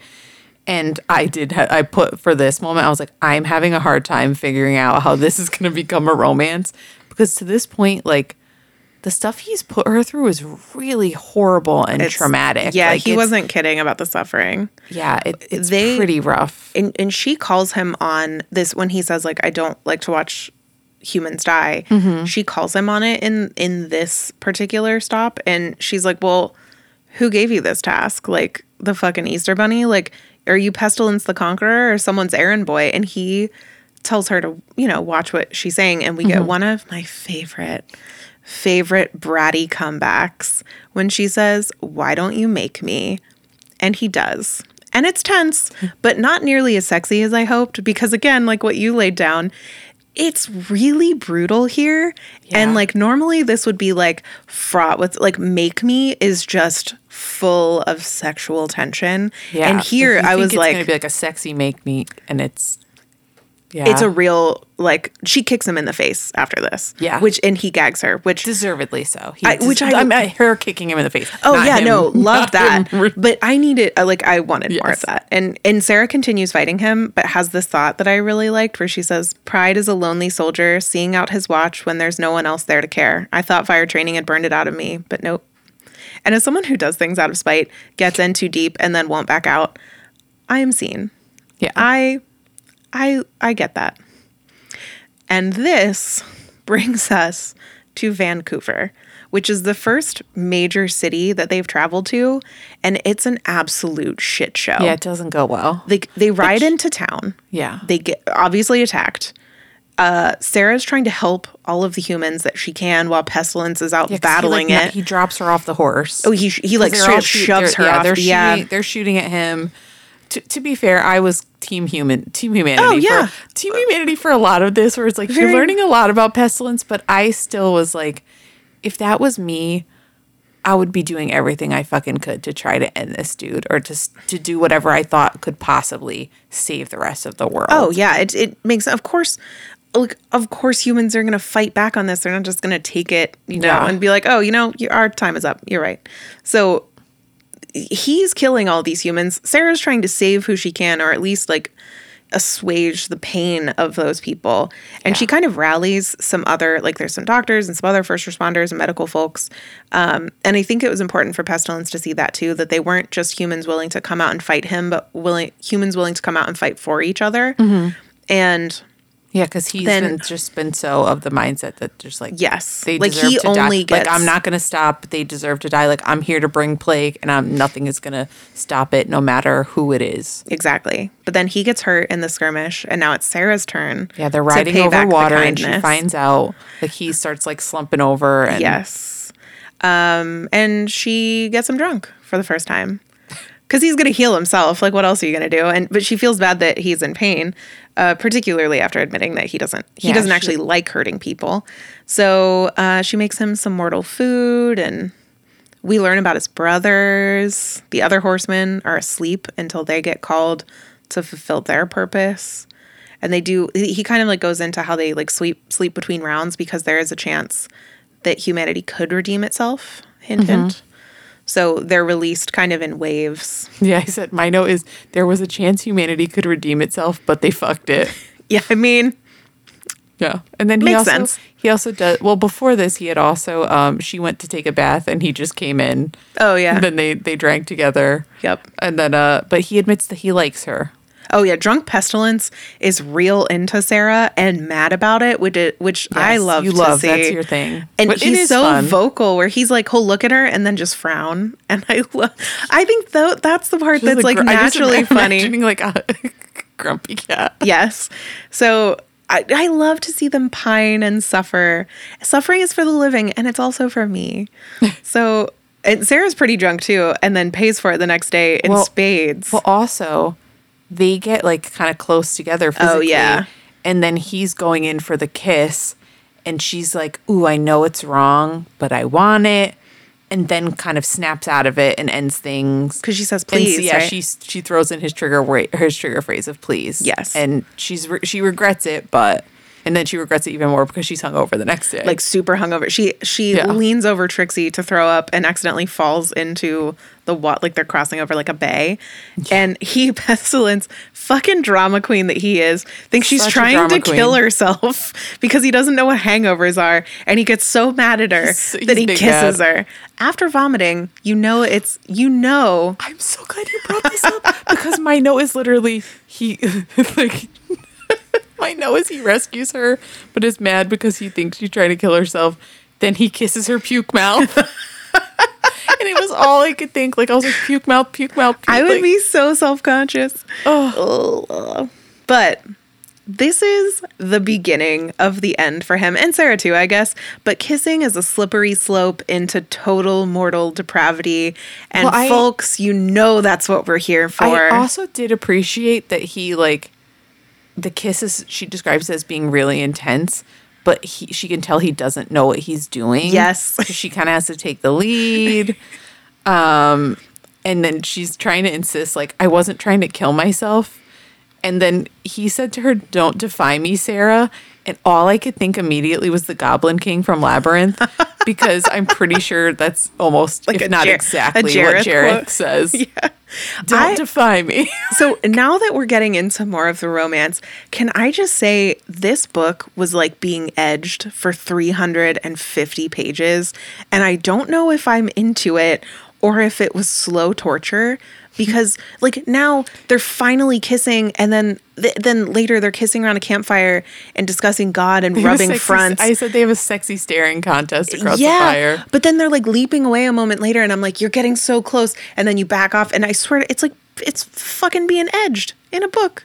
And I did, ha- I put for this moment, I was like, I'm having a hard time figuring out how this is going to become a romance. Because to this point, like, the stuff he's put her through is really horrible and It's- traumatic. Yeah, Like, he wasn't kidding about the suffering. Yeah, it, it's They- pretty rough. and and she calls him on this when he says like I don't like to watch humans die. Mm-hmm. She calls him on it in in this particular stop, and she's like, "Well, who gave you this task? Like the fucking Easter Bunny? Like, are you Pestilence the Conqueror or someone's errand boy?" And he tells her to you know watch what she's saying, and we Mm-hmm. get one of my favorite favorite bratty comebacks when she says, "Why don't you make me?" And he does. And it's tense, but not nearly as sexy as I hoped because, again, like what you laid down, it's really brutal here. And like normally this would be like fraught with like make me is just full of sexual tension. Yeah. And here I was it's like, gonna be like a sexy make me, and it's yeah, it's a real like she kicks him in the face after this. Yeah. Which and he gags her, which deservedly so. He I- des- which I- uh, her kicking him in the face. Oh yeah, him- no, love that. him. But I needed uh, like I wanted more of that. And and Sarah continues fighting him, but has this thought that I really liked where she says, "Pride is a lonely soldier seeing out his watch when there's no one else there to care. I thought fire training had burned it out of me, but nope." And as someone who does things out of spite, gets in too deep and then won't back out, I am seen. Yeah, I I I get that. And this brings us to Vancouver, which is the first major city that they've traveled to, and it's an absolute shit show. Yeah, it doesn't go well. They they ride into town. Yeah. They get obviously attacked. Uh, Sarah's trying to help all of the humans that she can while Pestilence is out Yeah, battling he, like, it. He drops her off the horse. oh, he he like straight all up shoot- shoves her yeah, off. They're yeah, shooting, they're shooting at him. To, to be fair, I was team human, team humanity. Oh, yeah. for, team humanity for a lot of this, where it's like Very- you're learning a lot about pestilence, but I still was like, if that was me, I would be doing everything I fucking could to try to end this dude, or to to do whatever I thought could possibly save the rest of the world. Oh yeah, it it makes of course like of course humans are going to fight back on this. They're not just going to take it, you know, Yeah. and be like, "Oh, you know, your, our time is up." You're right. So he's killing all these humans. Sarah's trying to save who she can or at least like assuage the pain of those people. And she kind of rallies some other like there's some doctors and some other first responders and medical folks. Um, and I think it was important for Pestilence to see that too that they weren't just humans willing to come out and fight him, but willing humans willing to come out and fight for each other. And Yeah, because he's Then- been just been so of the mindset that just like Yes. they Like, deserve he to only die. gets- like I'm not gonna stop. They deserve to die. Like I'm here to bring plague, and I'm nothing is gonna stop it, no matter who it is. Exactly. But then he gets hurt in the skirmish, and now it's Sarah's turn. Yeah, they're riding over water, and she finds out like he starts like slumping over. And Yes. Um, and she gets him drunk for the first time. Because he's gonna heal himself. Like, what else are you gonna do? And but she feels bad that he's in pain, uh, particularly after admitting that he doesn't he Yeah, doesn't she- actually like hurting people. So uh, she makes him some mortal food, and we learn about his brothers. The other horsemen are asleep until they get called to fulfill their purpose. And they do. He he kind of like goes into how they like sleep sleep between rounds because there is a chance that humanity could redeem itself. Hint, Mm-hmm. hint. So they're released kind of in waves. yeah, I said my note is there was a chance humanity could redeem itself, but they fucked it. Yeah, I mean, Yeah, and then he Makes also sense. he also does well before this. He had also um she went to take a bath, and he just came in. oh yeah, And then they they drank together. yep. And then uh, but he admits that he likes her. Oh yeah, drunk pestilence is real into Sarah and mad about it, which it, which I love. You to love see. that's your thing. And But he's so fun. vocal, where he's like, he'll look at her and then just frown, and I love. I think though that's the part that's like gr- naturally funny. like a grumpy cat. yes. So I, I love to see them pine and suffer. Suffering is for the living, and it's also for me. so and Sarah's pretty drunk too, and then pays for it the next day in Well- spades. Well, also, they get like kind of close together oh, physically. Oh, yeah. And then he's going in for the kiss, and she's like, Ooh, I know it's wrong, but I want it. And then kind of snaps out of it and ends things. Because she says, so, "Please." yeah, right? she she throws in his trigger his trigger phrase of please. Yes. and she's re- she regrets it, but and then she regrets it even more because she's hungover the next day. like super hungover. She she Yeah. leans over Trixie to throw up and accidentally falls into the what like they're crossing over like a bay. And he pestilence fucking drama queen that he is thinks she's Such trying to drama kill herself because he doesn't know what hangovers are and he gets so mad at her He's- that he's he kisses her. After vomiting, you know it's you know I'm so glad you brought this up because my note is literally he like my know is he rescues her but is mad because he thinks she's trying to kill herself. Then he kisses her puke mouth. and it was all I could think. Like I was like puke mouth, puke mouth. Puke, I would like, be so self-conscious. Ugh. But this is the beginning of the end for him and Sarah too, I guess. But kissing is a slippery slope into total mortal depravity. And Well, I- folks, you know that's what we're here for. I also did appreciate that he like the kisses she describes as being really intense, but he, she can tell he doesn't know what he's doing. Yes. So she kind of has to take the lead. Um, and then she's trying to insist like I wasn't trying to kill myself. And then he said to her, "Don't defy me, Sarah." And all I could think immediately was the Goblin King from Labyrinth, because I'm pretty sure that's almost, Like if not Jar- exactly what Jareth Jareth says. Yeah. Don't I- defy me. so now that we're getting into more of the romance, can I just say this book was like being edged for 350 pages, and I don't know if I'm into it or if it was slow torture because like now they're finally kissing and then th- then later they're kissing around a campfire and discussing God and They rubbing sexy- fronts. I said they have a sexy staring contest across yeah, the fire. but then they're like leaping away a moment later, and I'm like, "You're getting so close," and then you back off, and I swear, to, it's like it's fucking being edged in a book,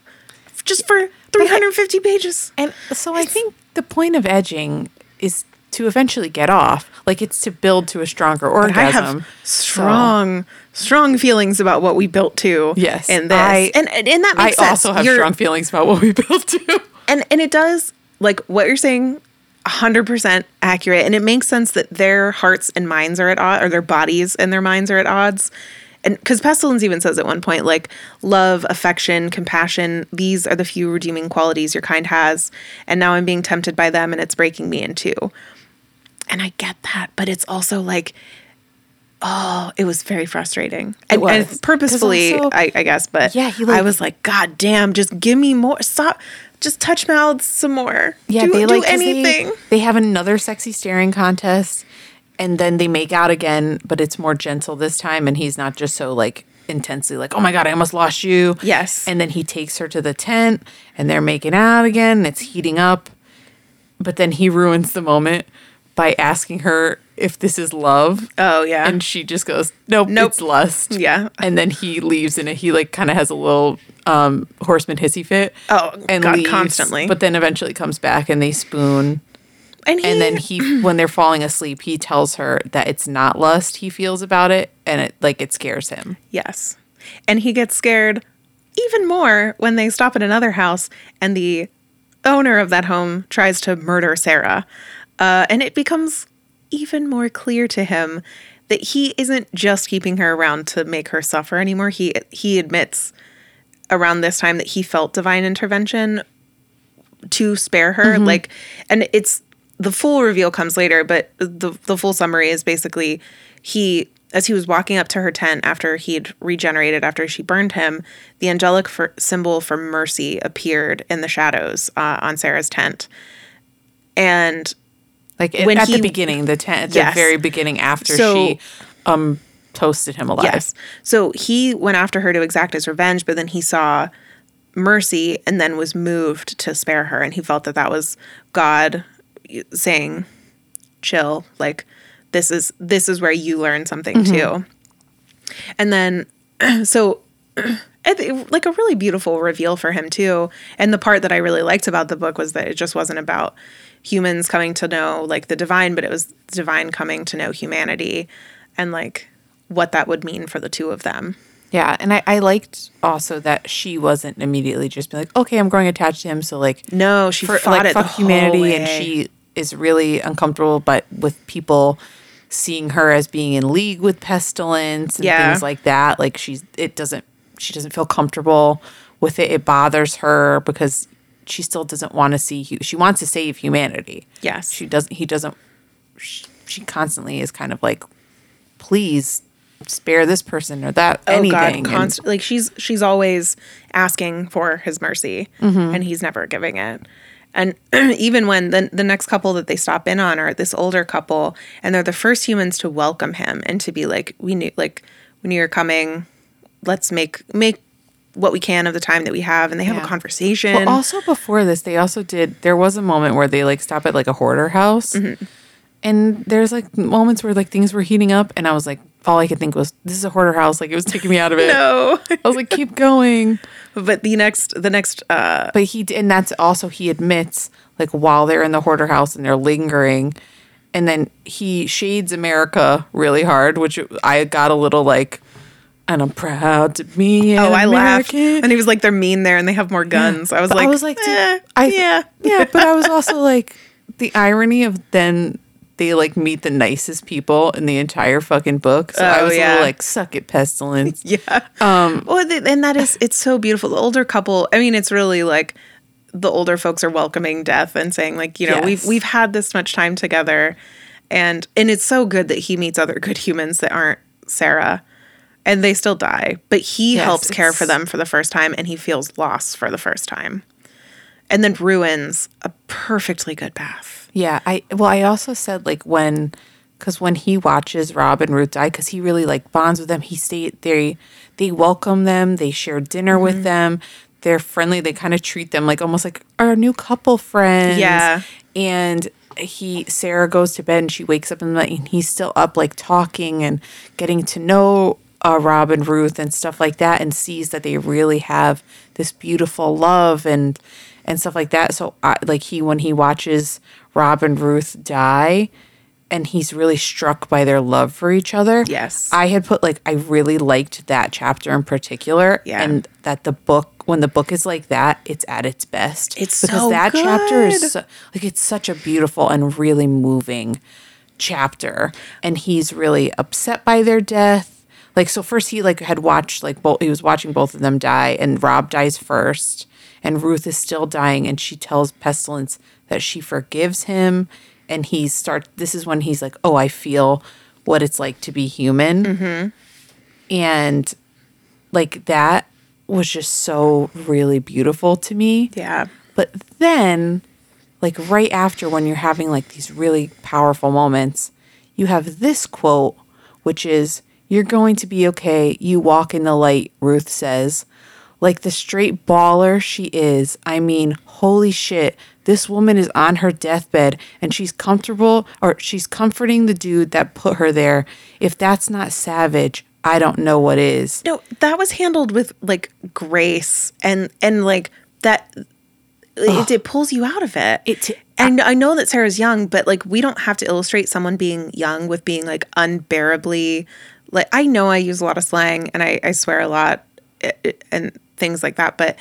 just for 350 pages. And so I think the point of edging is to eventually get off. Like it's to build to a stronger But I orgasm. have strong, strong feelings about what we built to. Yes, in this, I- and and, and that I makes sense. I also have You're- strong feelings about what we built to. and and it does like what you're saying 100% accurate and it makes sense that their hearts and minds are at odds or their bodies and their minds are at odds and because pestilence even says at one point like love affection compassion these are the few redeeming qualities your kind has and now i'm being tempted by them and it's breaking me in two and i get that but it's also like oh it was very frustrating and, was. and purposefully also- I, I guess but Yeah, he, i was like god damn just give me more stop just touch mouths some more Yeah, do, they do like 'cause they- anything They, have another sexy staring contest, and then they make out again, but it's more gentle this time, and he's not just so like intensely like, "Oh my god, I almost lost you." Yes. and then he takes her to the tent, and they're making out again. And it's heating up, but then he ruins the moment by asking her if this is love. oh yeah And she just goes, nope, Nope. it's lust. Yeah. And then he leaves and he like kind of has a little um horseman hissy fit. Oh, and God, constantly. But then eventually comes back and they spoon. and, he, And then he when they're falling asleep, he tells her that it's not lust he feels about it and it like it scares him. yes and he gets scared even more when they stop at another house and the owner of that home tries to murder sarah uh, and it becomes even more clear to him that he isn't just keeping her around to make her suffer anymore. He he admits around this time that he felt divine intervention to spare her. Like and it's the full reveal comes later but the the full summary is basically he as he was walking up to her tent after he'd regenerated after she burned him the angelic for, symbol for mercy appeared in the shadows uh, on sarah's tent. And Like it- When at he- the beginning, the ten, at Yes. the very beginning after So- she um toasted him alive. Yes. So he went after her to exact his revenge, but then he saw mercy and then was moved to spare her. And he felt that that was God saying, chill, like, this is this is where you learn something too. And then so like a really beautiful reveal for him too. And the part that I really liked about the book was that it just wasn't about humans coming to know like the divine, but it was divine coming to know humanity and like what that would mean for the two of them. Yeah, and I, I liked also that she wasn't immediately just be like, okay, I'm growing attached to him, so like No, she for fought like it fuck the whole humanity, and she is really uncomfortable, but with people seeing her as being in league with pestilence and Yeah. things like that, like she's it doesn't she doesn't feel comfortable with it. It bothers her because she still doesn't want to see hu- she wants to save humanity. Yes. she doesn't. He doesn't. She, she constantly is kind of like, please spare this person or that Oh anything. God, And- like she's she's always asking for his mercy, Mm-hmm. and he's never giving it. And even when the the next couple that they stop in on are this older couple, and they're the first humans to welcome him and to be like, we knew like we knew you're coming. Let's make make what we can of the time that we have, and they have Yeah. a conversation. Well, also before this, they also did. There was a moment where they like stop at like a hoarder house, Mm-hmm. and there's like moments where like things were heating up, and I was like, all I could think was, "This is a hoarder house." Like it was taking me out of it. no, I was like, "Keep going." but the next the next uh But he and that's also he admits like while they're in the hoarder house and they're lingering, and then he shades America really hard, which I got a little like, and I'm proud to be oh I laughed, American. and he was like, they're mean there, and they have more guns. I was But like, I was like, eh, I, yeah, yeah, but I was also like, the irony of then they like meet the nicest people in the entire fucking book. So I Oh, was yeah. little like, suck it, pestilence. Yeah. Um, well, and that is, it's so beautiful. The older couple, I mean, it's really like the older folks are welcoming death and saying like, you know, we've, we've had this much time together and, and it's so good that he meets other good humans that aren't Sarah and they still die, but he Yes, helps care for them for the first time and he feels lost for the first time and then ruins a perfectly good bath. Yeah, I well, I also said like when because when he watches Rob and Ruth die, because he really like bonds with them, he stay they they welcome them, they share dinner Mm-hmm. with them, they're friendly, they kind of treat them like almost like our new couple friends. Yeah. and he Sarah goes to bed and she wakes up in the night and he's still up like talking and getting to know uh, Rob and Ruth and stuff like that and sees that they really have this beautiful love and and stuff like that. So I, like he when he watches Rob and Ruth die and he's really struck by their love for each other. Yes. I had put like I really liked that chapter in particular Yeah. and that the book when the book is like that, it's at its best. It's because so that chapter is so, like it's such a beautiful and really moving chapter and he's really upset by their death like so first he like had watched like both he was watching both of them die and rob dies first and ruth is still dying and she tells pestilence that she forgives him and he starts this is when he's like oh i feel what it's like to be human. Mm-hmm. And like that was just so really beautiful to me. Yeah. but then, like right after when you're having like these really powerful moments, you have this quote, which is, You're going to be okay. You walk in the light, Ruth says. Like the straight baller she is. I mean, holy shit. This woman is on her deathbed and she's comfortable or she's comforting the dude that put her there. If that's not savage, I don't know what is. No, that was handled with like grace and and like that. It, it pulls you out of it. It- and I know that Sarah's young, but like we don't have to illustrate someone being young with being like unbearably. Like I know I use a lot of slang and I, I swear a lot eh, eh, and things like that, but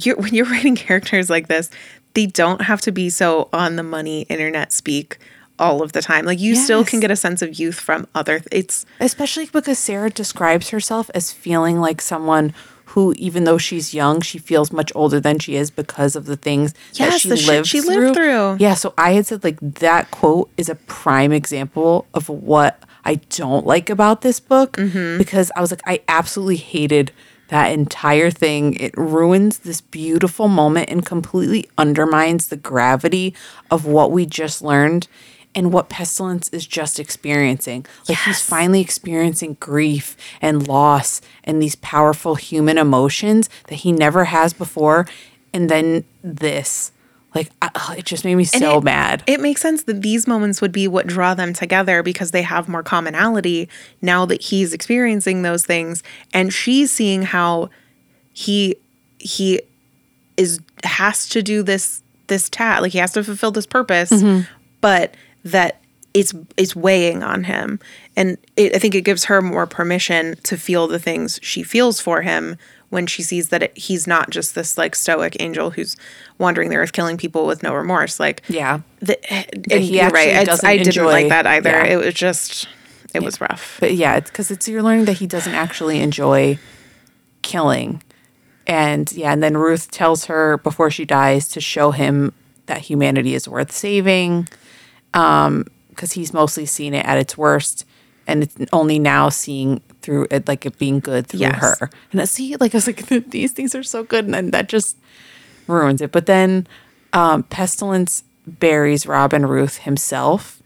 you're, when you're writing characters like this, they don't have to be so on the money internet speak all of the time. Like you still can get a sense of youth from other. It's Especially because Sarah describes herself as feeling like someone who, even though she's young, she feels much older than she is because of the things that she lived she through. lived through. Yeah, so I had said like that quote is a prime example of what I don't like about this book Mm-hmm. because I was like, I absolutely hated that entire thing. It ruins this beautiful moment and completely undermines the gravity of what we just learned and what Pestilence is just experiencing. Like he's finally experiencing grief and loss and these powerful human emotions that he never has before. And then this. Like, I, it just made me so it- mad. It makes sense that these moments would be what draw them together because they have more commonality now that he's experiencing those things and she's seeing how he he is has to do this this task like he has to fulfill this purpose mm-hmm. but that it's it's weighing on him and it, I think it gives her more permission to feel the things she feels for him when she sees that it, he's not just this like stoic angel who's wandering the earth killing people with no remorse like yeah. the, and he you're right. actually It's- doesn't I didn't like that either. yeah. It was just, it was rough. But yeah, it's because it's you're learning that he doesn't actually enjoy killing. And yeah, and then Ruth tells her before she dies to show him that humanity is worth saving. Um, because he's mostly seen it at its worst and it's only now seeing through it like it being good through Yes. her. And I see like I was like these things are so good and then that just ruins it. But then um Pestilence buries Rob and Ruth himself.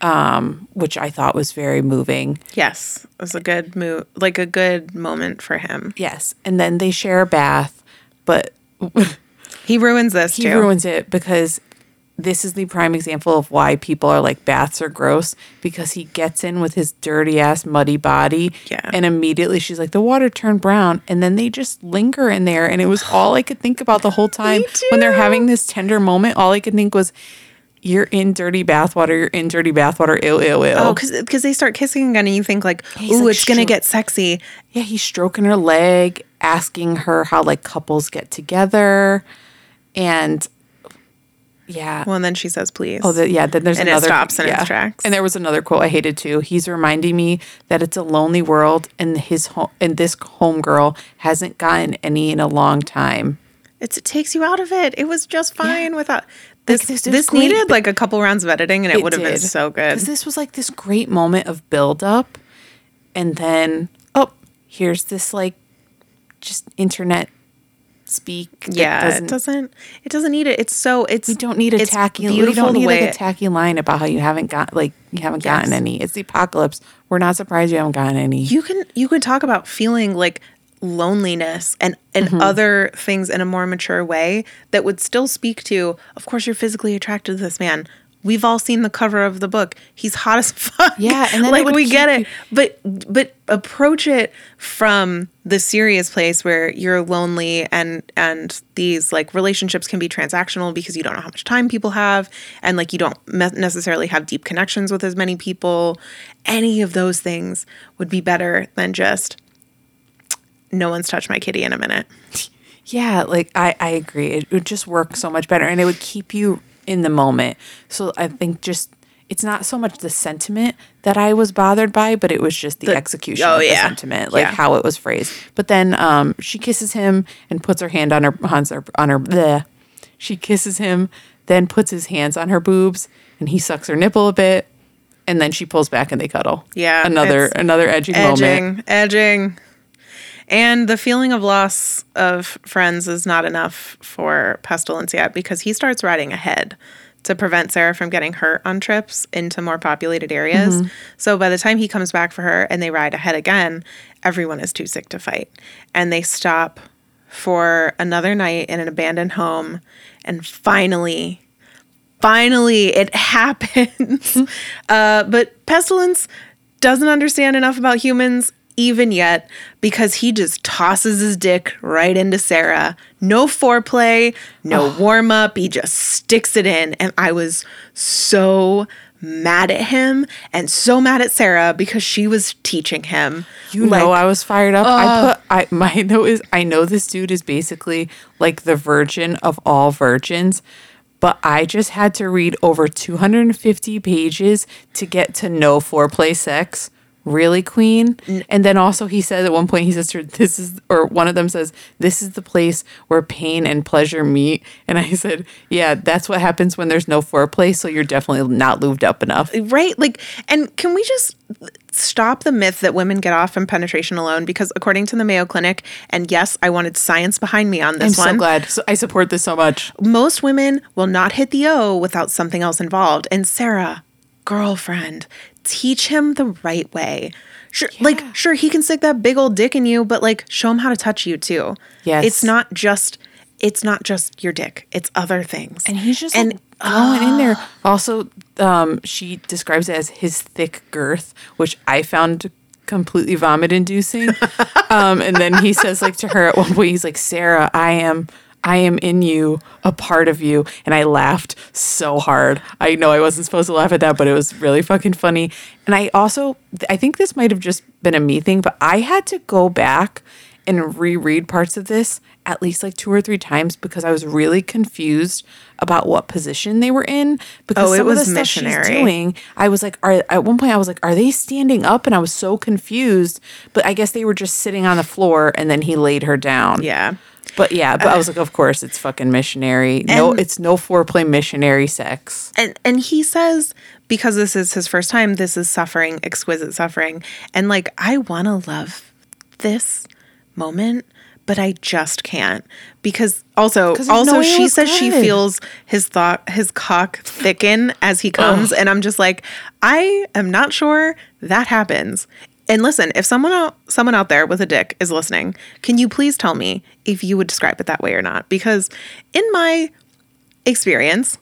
Um, which I thought was very moving. Yes, it was a good move, like a good moment for him. Yes. And then they share a bath, but He ruins this he too. ruins it because this is the prime example of why people are like baths are gross because he gets in with his dirty ass muddy body Yeah. and immediately she's like the water turned brown. And then they just linger in there. And it was all I could think about the whole time when they're having this tender moment. All I could think was you're in dirty bathwater. You're in dirty bathwater. Ill ill ill oh, because they start kissing again, and you think like, ooh, like, it's gonna get sexy. Yeah, he's stroking her leg, asking her how like couples get together, and yeah. Well, and then she says, please. oh, the, yeah. Then there's And it another stops in its tracks. And there was another quote I hated too. He's reminding me that it's a lonely world, and his home and this homegirl hasn't gotten any in a long time. it's, it takes you out of it. It was just fine without this. this this is great, needed like a couple rounds of editing, and it, would have been so good. This was like this great moment of build up, and then oh, here's this like just internet speak. It Yeah, doesn't- it doesn't. It doesn't need it. It's so. It's We don't need a it's tacky. We don't need like a tacky line about how you haven't got like you haven't gotten any. It's the apocalypse. We're not surprised you haven't gotten any. you can you can talk about feeling like loneliness and and Mm-hmm. other things in a more mature way that would still speak to of course you're physically attracted to this man we've all seen the cover of the book. He's hot as fuck. Yeah, and then like we get it. But but approach it from the serious place where you're lonely and and these like relationships can be transactional because you don't know how much time people have and like you don't me- necessarily have deep connections with as many people. Any of those things would be better than just no one's touched my kitty in a minute. Yeah, like I, I agree. It would just work so much better and it would keep you in the moment. So I think just it's not so much the sentiment that I was bothered by, but it was just the, execution oh, of the sentiment, like Yeah. how it was phrased. But then um, she kisses him and puts her hand on her on her on her bleh. She kisses him, then puts his hands on her boobs, and he sucks her nipple a bit, and then she pulls back and they cuddle. Yeah, another another edging, moment. edging edging and the feeling of loss of friends is not enough for pestilence yet because he starts riding ahead to prevent sarah from getting hurt on trips into more populated areas. So by the time he comes back for her and they ride ahead again everyone is too sick to fight. And they stop for another night in an abandoned home. And finally finally it happens. Uh, but pestilence doesn't understand enough about humans even yet because he just tosses his dick right into sarah. No foreplay no warm up he just sticks it in. And i was so mad at him and so mad at sarah because she was teaching him. You know, I was fired up. I put I my note is I know this dude is basically like the virgin of all virgins, but I just had to read over 250 pages to get to know foreplay sex. Really, queen? And then also he says at one point he says her, this is or one of them says, This is the place where pain and pleasure meet. And I said, Yeah, that's what happens when there's no foreplay, so you're definitely not lubed up enough. right like and can we just stop the myth that women get off from penetration alone because according to the mayo clinic and yes i wanted science behind me on this I'm this so glad. So I support this so much. most women will not hit the o without something else involved and sarah girlfriend teach him the right way sure like sure he can stick that big old dick in you but like show him how to touch you too Yes. it's not just it's not just your dick it's other things And he's just and and going in there. Also, um, she describes it as his thick girth, which I found completely vomit inducing. um, and then he says like to her at one point, he's like, Sarah, I am I am in you, a part of you. And I laughed so hard. I know I wasn't supposed to laugh at that, but it was really fucking funny. And I also I think this might have just been a me thing, but I had to go back and reread parts of this at least like two or three times because I was really confused about what position they were in. Because Oh, it was of the stuff she's missionary. doing, I was like, are at one point I was like, are they standing up? And I was so confused. But I guess they were just sitting on the floor, and then he laid her down. yeah But yeah, but I was like, of course, it's fucking missionary. no, it's no foreplay missionary sex. and and he says because this is his first time this is suffering exquisite suffering. And like i want to love this moment but i just can't. Because also also no she says she feels his thought his cock thicken as he comes. And i'm just like i am not sure that happens and listen if someone out someone out there with a dick is listening can you please tell me if you would describe it that way or not because in my experience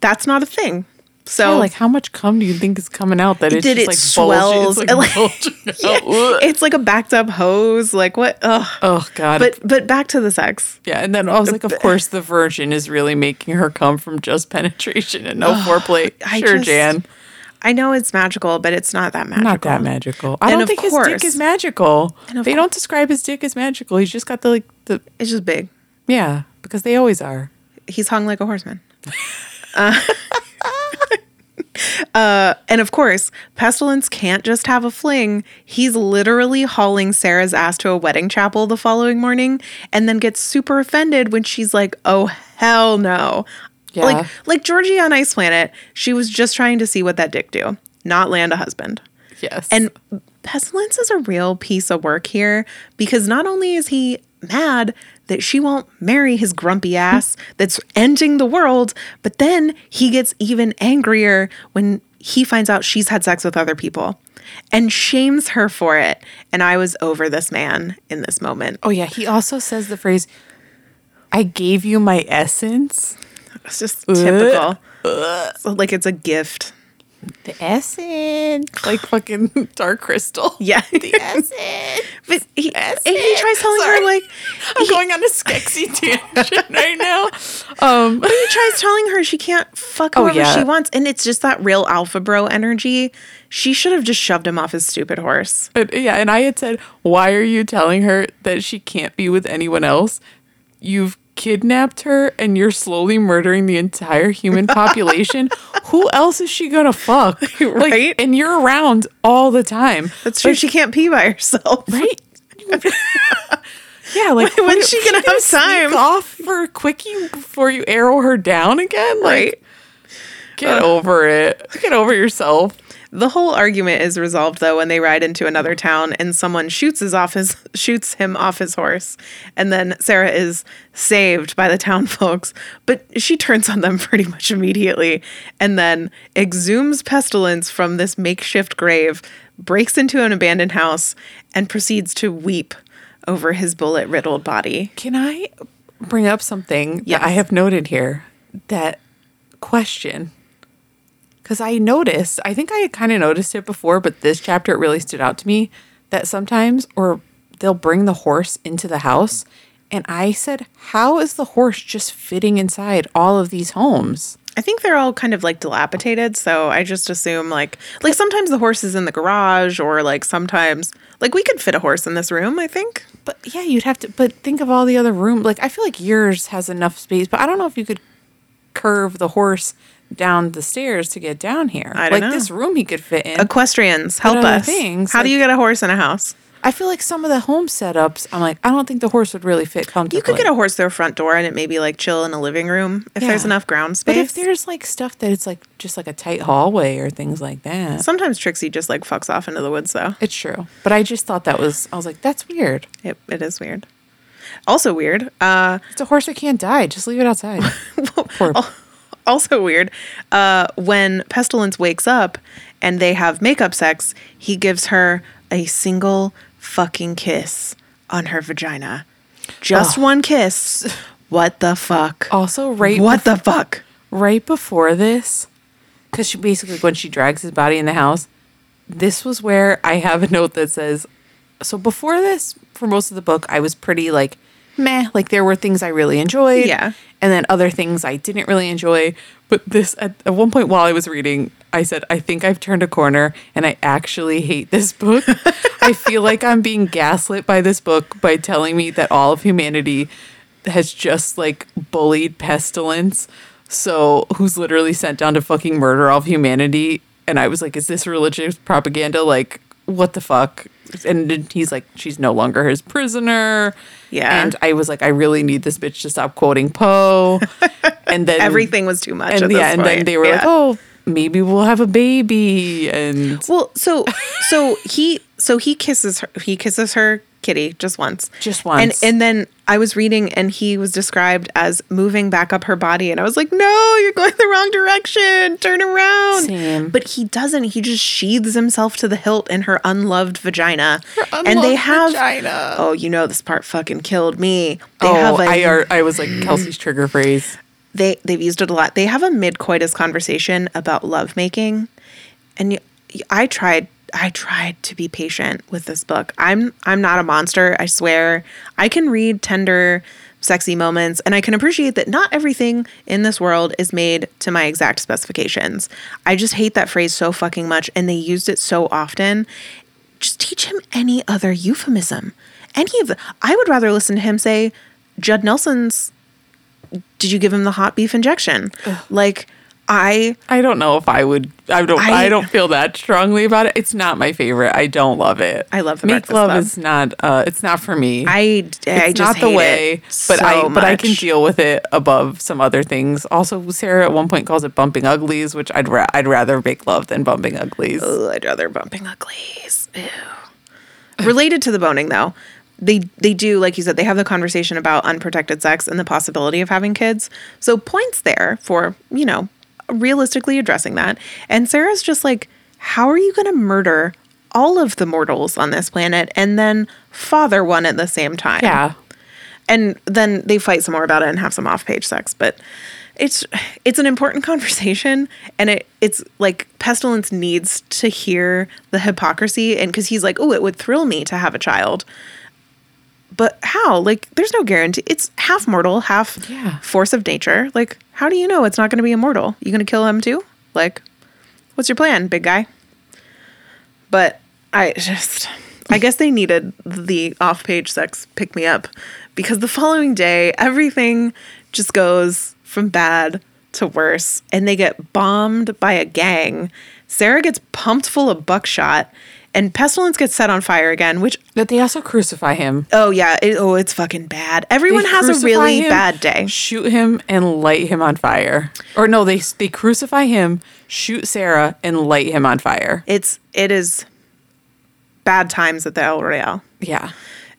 that's not a thing so Yeah, like how much cum do you think is coming out that it's did just it like swells? It's like- like out. it's like a backed up hose. Like what? Ugh. Oh god. But but back to the sex. Yeah, and then I was like, of course, the virgin is really making her come from just penetration and no foreplay. Sure, just- Jan. I know it's magical, but it's not that magical. Not that magical. I And don't think his dick is magical. They don't describe his dick as magical. He's just got the like the It's just big. yeah, because they always are. He's hung like a horseman. Uh, uh, and of course, Pestilence can't just have a fling. He's literally hauling Sarah's ass to a wedding chapel the following morning and then gets super offended when she's like, oh, hell no. Yeah. Like, like Georgie on Ice Planet, she was just trying to see what that dick do, not land a husband. Yes. And Pestilence is a real piece of work here because not only is he mad that she won't marry his grumpy ass that's ending the world. But then he gets even angrier when he finds out she's had sex with other people and shames her for it. And I was over this man in this moment. Oh yeah, he also says the phrase, "I gave you my essence." It's just typical. So, like it's a gift. The essence, like fucking dark crystal. Yeah. the essence. But he, and he tries telling Sorry. her like I'm going on a skexy tangent right now. Um, he tries telling her she can't fuck Oh, whoever yeah. she wants, and it's just that real alpha bro energy. She should have just shoved him off his stupid horse. but yeah, and I had said, why are you telling her that she can't be with anyone else? You've kidnapped her and you're slowly murdering the entire human population. Who else is she gonna fuck? Like, Right? and you're around all the time. That's true. she can't pee by herself. right? yeah, like When's she gonna have time? off for a quickie before you arrow her down again? Like, Right. Get over it. Get over yourself. The whole argument is resolved though when they ride into another town and someone shoots his off his shoots him off his horse, and then Sarah is saved by the town folks, but she turns on them pretty much immediately, and then exhumes pestilence from this makeshift grave, breaks into an abandoned house, and proceeds to weep over his bullet riddled body. Can I bring up something Yes. that I have noted here? That question. Because I noticed, I think I had kind of noticed it before, but this chapter it really stood out to me that sometimes, or they'll bring the horse into the house. And I said, How is the horse just fitting inside all of these homes? I think they're all kind of like dilapidated, so I just assume like like sometimes the horse is in the garage or like sometimes like we could fit a horse in this room, I think. But yeah, you'd have to, but think of all the other room. Like, I feel like yours has enough space, but I don't know if you could curve the horse down the stairs to get down here. I don't like know. this room he could fit in. Equestrians, help us. things, How do you get a horse in a house? I feel like some of the home setups, I'm like, I don't think the horse would really fit comfortably. You could get a horse through a front door and it maybe like chill in a living room if there's enough ground space. But if there's like stuff that it's like just like a tight hallway or things like that, Sometimes Trixie just like fucks off into the woods though. it's true. But I just thought that was, I was like, that's weird. It, it is weird. Also weird. Uh It's a horse that can't die. Just leave it outside. Poor- also weird. Uh when Pestilence wakes up and they have makeup sex, he gives her a single fucking kiss on her vagina. Just one kiss. What the fuck? also, right what the fuck? right before this, because she basically when she drags his body in the house, this was where I have a note that says, so before this, for most of the book, I was pretty like meh. Like there were things I really enjoyed, Yeah. and then other things I didn't really enjoy. But this at, at one point while I was reading, I said, I think I've turned a corner, and I actually hate this book. I feel like I'm being gaslit by this book by telling me that all of humanity has just like bullied pestilence so who's literally sent down to fucking murder all of humanity and i was like is this religious propaganda like what the fuck and he's like she's no longer his prisoner Yeah. and i was like i really need this bitch to stop quoting poe and then Everything was too much. and yeah and then they were like oh maybe we'll have a baby and Well, so so he so he kisses her he kisses her kitty just once. Just once. And and then I was reading and he was described as moving back up her body and I was like, "No, you're going the wrong direction. Turn around." Same. But he doesn't. He just sheathes himself to the hilt in her unloved vagina. and they unloved have vagina. Oh, you know this part fucking killed me. They oh have a I, are, I was like kelsey's trigger phrase they they've used it a lot. They have a mid coitus conversation about lovemaking, and I tried I tried to be patient with this book. I'm I'm not a monster. I swear. I can read tender, sexy moments, and I can appreciate that not everything in this world is made to my exact specifications. I just hate that phrase so fucking much, and they used it so often. Just teach him any other euphemism. Any of the. I would rather listen to him say, Judd Nelson's did you give him the hot beef injection? Like I I don't know if I would. I don't. I, I- don't feel that strongly about it. It's not my favorite. I don't love it. I love The Make love is not. Uh, it's not for me. I I it's just not the hate way. it but so I but I can deal with it above some other things. Also, Sarah at one point calls it bumping uglies, which I'd ra- I'd rather make love than bumping uglies. Ugh, I'd rather bumping uglies. Ew. Related to the boning though, they they do like you said they have the conversation about unprotected sex and the possibility of having kids. So points there for you know realistically addressing that. And Sarah's just like, how are you going to murder all of the mortals on this planet and then father one at the same time? Yeah. and then they fight some more about it and have some off-page sex but it's it's an important conversation and it it's like pestilence needs to hear the hypocrisy and because he's like oh it would thrill me to have a child but how? Like there's no guarantee. It's half mortal half Yeah. force of nature. Like how do you know it's not going to be immortal? You going to kill him too? Like what's your plan big guy? But I just, I guess they needed the off page sex pick me up because the following day, everything just goes from bad to worse and they get bombed by a gang. Sarah gets pumped full of buckshot and Pestilence gets set on fire again, which, But they also crucify him. oh yeah, it, oh, it's fucking bad. Everyone They has a really him, bad day. Shoot him and light him on fire. Or no, they they crucify him, shoot Sarah, and light him on fire. It's, it is bad times at the El Royale. Yeah.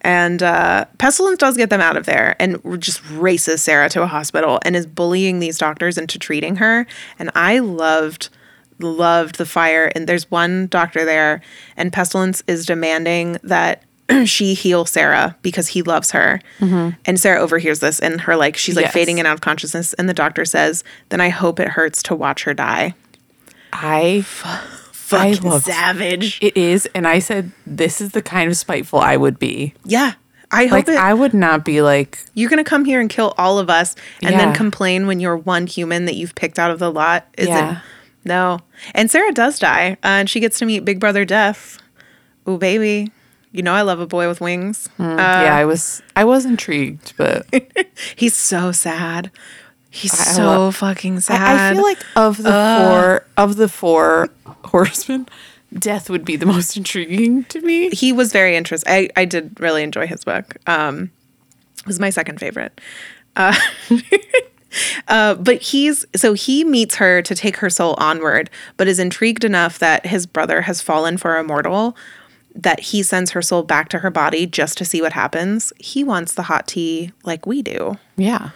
And uh, Pestilence does get them out of there and just races Sarah to a hospital and is bullying these doctors into treating her. And I loved, loved the fire. And there's one doctor there, and Pestilence is demanding that she heal Sarah because he loves her. Mm-hmm. And Sarah overhears this and her, like, she's like Yes. fading in and out of consciousness. And the doctor says, Then I hope it hurts to watch her die. I Fucking loved- savage. it is, and I said this is the kind of spiteful I would be. yeah. I hope Like it. I would not be like You're gonna come here and kill all of us, and then complain when you're one human that you've picked out of the lot. Is Yeah. No. And Sarah does die, uh, and she gets to meet Big Brother Death. Ooh, baby, you know I love a boy with wings. Uh, yeah, I was I was intrigued, but he's so sad. He's I so love- fucking sad. I, I feel like of the four of the four horsemen, death would be the most intriguing to me. he was very interesting. I, I did really enjoy his book. Um, it was my second favorite. Uh, uh, but he's so he meets her to take her soul onward, but is intrigued enough that his brother has fallen for a mortal that he sends her soul back to her body just to see what happens. He wants the hot tea like we do. Yeah.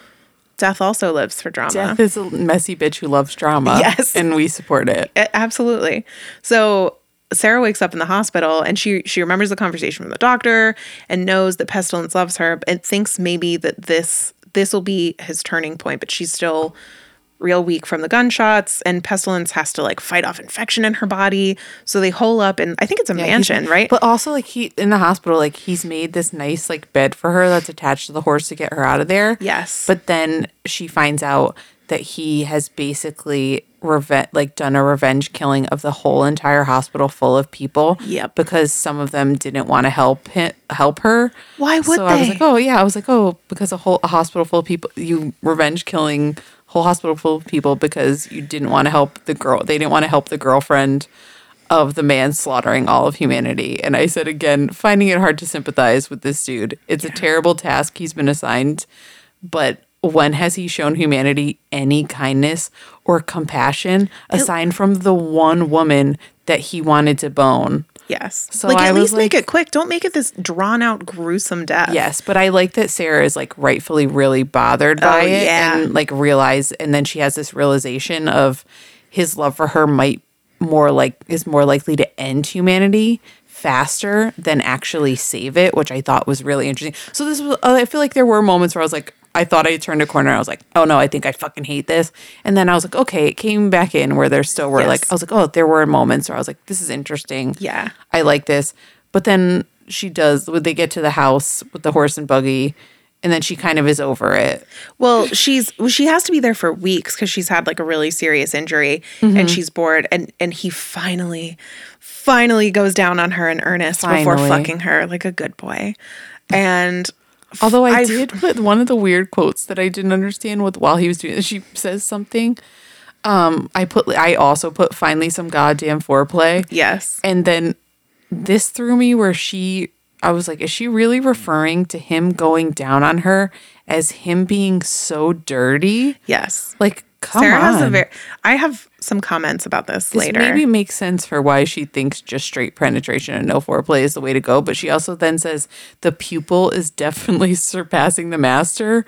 Death also lives for drama. Death is a messy bitch who loves drama. Yes. And we support it. Absolutely. So Sarah wakes up in the hospital and she she remembers the conversation from the doctor and knows that Pestilence loves her and thinks maybe that this this will be his turning point, but she's still real weak from the gunshots and Pestilence has to like fight off infection in her body. So they hole up and I think it's a mansion, right? But also like he in the hospital, like he's made this nice like bed for her that's attached to the horse to get her out of there. Yes. But then she finds out that he has basically reve- like done a revenge killing of the whole entire hospital full of people. Yep. Because some of them didn't want to help him, help her. Why would so I was like, oh yeah, I was like, oh, because a whole a hospital full of people, you revenge killing whole hospital full of people because you didn't want to help the girl. They didn't want to help the girlfriend of the man slaughtering all of humanity. And I said again, finding it hard to sympathize with this dude. It's a terrible task he's been assigned, but when has he shown humanity any kindness or compassion aside from the one woman that he wanted to bone? yes. So like I at least make like- it quick. Don't make it this drawn out gruesome death. Yes, but I like that Sarah is like rightfully really bothered by Oh, it yeah. and like realize and then she has this realization of his love for her might more like is more likely to end humanity faster than actually save it, which I thought was really interesting. So this was I feel like there were moments where I was like I thought I turned a corner. I was like, oh no, I think I fucking hate this. And then I was like, okay, it came back in where there still were Yes. like, I was like, oh, there were moments where I was like, this is interesting. Yeah. I like this. But then she does when they get to the house with the horse and buggy, and then she kind of is over it. Well, she's well, she has to be there for weeks because she's had like a really serious injury Mm-hmm. and she's bored. And and he finally, finally goes down on her in earnest before fucking her like a good boy. And Although I I've- did put one of the weird quotes that I didn't understand with while he was doing. She says something. Um, I put I also put finally some goddamn foreplay. yes, And then this threw me where she I was like, is she really referring to him going down on her as him being so dirty? yes, Like, Come Sarah has a very. I have some comments about this, This later. maybe makes sense for why she thinks just straight penetration and no foreplay is the way to go. But she also then says the pupil is definitely surpassing the master.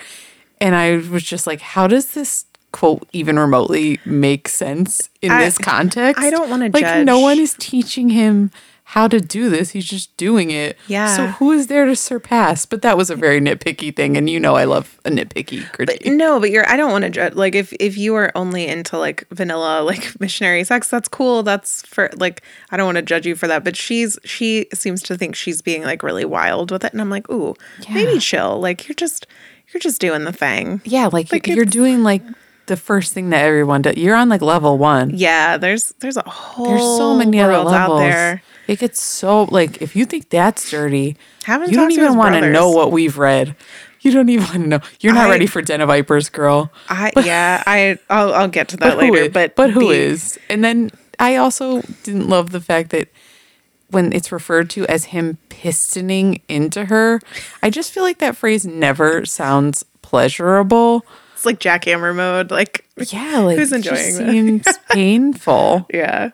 And I was just like, how does this quote even remotely make sense in I- this context? I don't wanna like no one is teaching him how to do this. He's just doing it. Yeah. So who is there to surpass? But that was a very nitpicky thing, and you know I love a nitpicky critique. No, but you're. I don't want to judge. Like, if if you are only into like vanilla, like missionary sex, that's cool. That's for like. I don't want to judge you for that. But she's she seems to think she's being like really wild with it, and I'm like, ooh, maybe chill. Like you're just you're just doing the thing. yeah, like, Like, you're doing like the first thing that everyone does. You're on like level one. Yeah, there's there's a whole There's so many other levels. out there. It gets so like if you think that's dirty, Have him you don't even want to know what we've read. You don't even want to know. You're not I- ready for Den of Vipers, girl. I yeah, I I'll, I'll get to that But later. is- but but who the- is? And then I also didn't love the fact that when it's referred to as him pistoning into her, I just feel like that phrase never sounds pleasurable. It's like jackhammer mode. Like Yeah, like Who's it just enjoying that? seems painful. Yeah.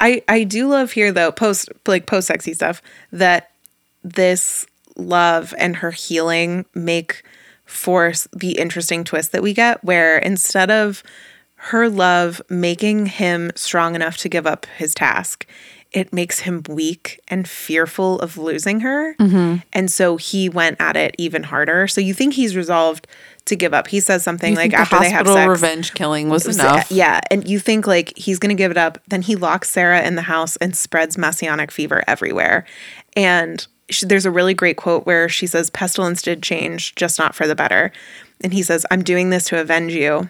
I I do love here though, post like post sexy stuff, that this love and her healing make force the interesting twist that we get where instead of her love making him strong enough to give up his task, it makes him weak and fearful of losing her. Mm-hmm. And so he went at it even harder. So you think he's resolved to give up. He says something You like after the they have sex. revenge killing was So, enough. Yeah, and you think like he's going to give it up. Then he locks Sarah in the house and spreads messianic fever everywhere. And she, there's a really great quote where she says, "Pestilence did change, just not for the better." And he says, "I'm doing this to avenge you."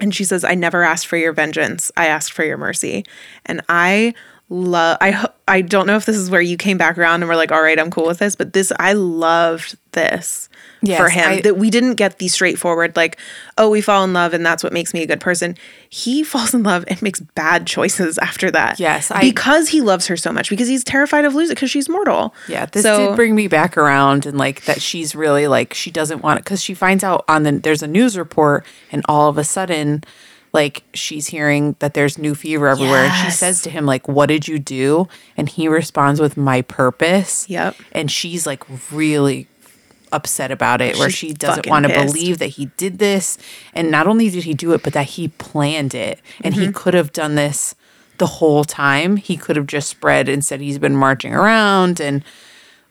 And she says, "I never asked for your vengeance. I asked for your mercy." And I love. I I don't know if this is where you came back around and were like, "All right, I'm cool with this," but this I loved this for him. I- that we didn't get the straightforward like, "Oh, we fall in love and that's what makes me a good person." He falls in love and makes bad choices after that. Yes, I- because he loves her so much because he's terrified of losing because she's mortal. Yeah, this So- did bring me back around and like that she's really like she doesn't want it because she finds out on the there's a news report and all of a sudden like she's hearing that there's new fever everywhere. And she says to him like what did you do? And he responds with my purpose. Yep. and she's like really upset about it where she doesn't want to believe that he did this. And not only did he do it but that he planned it. And Mm-hmm. he could have done this the whole time. He could have just spread instead he's been marching around and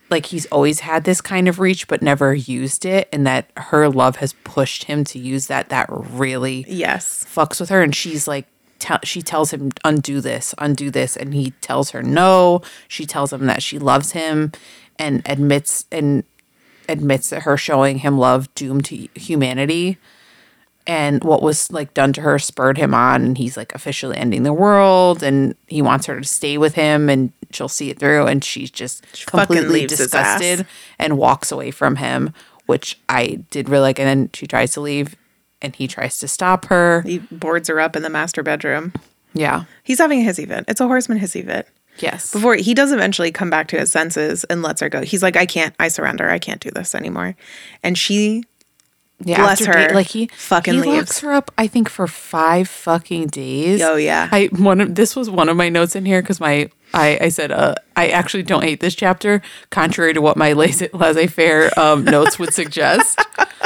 like he's always had this kind of reach but never used it and that her love has pushed him to use that. That really Yes. fucks with her and she's like tell she tells him undo this undo this and he tells her no. She tells him that she loves him and admits and admits that her showing him love doomed to humanity and what was like done to her spurred him on and he's like officially ending the world and he wants her to stay with him and she'll see it through and she's just fucking completely leaves his ass. disgusted and walks away from him which i did really like and then she tries to leave and he tries to stop her He boards her up in the master bedroom. yeah He's having a hissy fit. It's a horseman hissy fit. yes Before he does eventually come back to his senses and lets her go. He's like, I can't, I surrender. I can't do this anymore. And she, yeah, bless her, day- like he fucking he leaves. locks her up i think for five fucking days Oh, yeah. i one of this was one of my notes in here because my I, I said uh, I actually don't hate this chapter, contrary to what my laissez laissez-faire um, notes would suggest.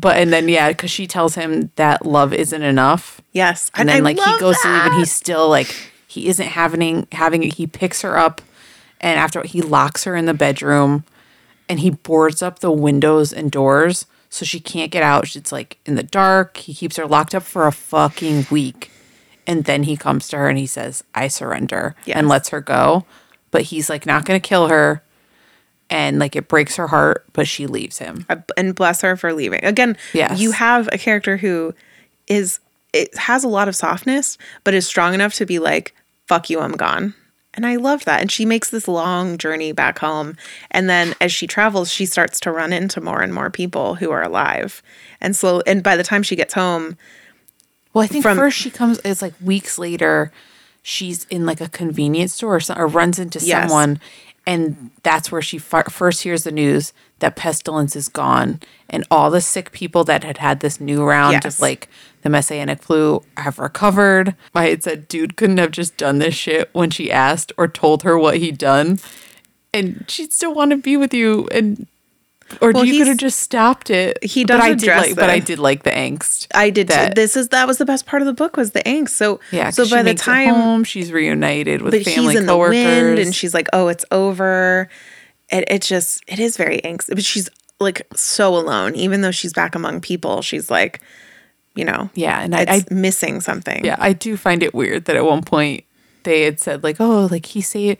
But and then yeah, because she tells him that love isn't enough, yes. and I then like he goes to leave, and he's still like he isn't having having it. He picks her up, and after he locks her in the bedroom, and he boards up the windows and doors so she can't get out. It's like in the dark. He keeps her locked up for a fucking week, and then he comes to her and he says, "I surrender," Yes. and lets her go. But he's like not gonna kill her, and like it breaks her heart, but she leaves him. And bless her for leaving. Again, Yes. you have a character who is it has a lot of softness, but is strong enough to be like, "Fuck you, I'm gone." And I love that. And she makes this long journey back home, and then as she travels, she starts to run into more and more people who are alive. And so, and by the time she gets home, Well, I think from- first she comes. It's like weeks later. She's in like a convenience store or, some, or runs into Yes. someone, And that's where she fir- first hears the news that pestilence is gone and all the sick people that had had this new round Yes. of like the messianic flu have recovered. I had said, dude couldn't have just done this shit when she asked or told her what he'd done. And she'd still want to be with you. And, or Well, you could have just stopped it. he but does I did address like, but I did like the angst. I did. that- this is that was the best part of the book was the angst. So Yeah. So by the time home, she's reunited with but family he's in coworkers. the wind and she's like oh it's over it, it just it is very angst but she's like so alone even though she's back among people she's like you know yeah, and I, I missing something Yeah, I do find it weird that at one point they had said like, "Oh, like he saved,"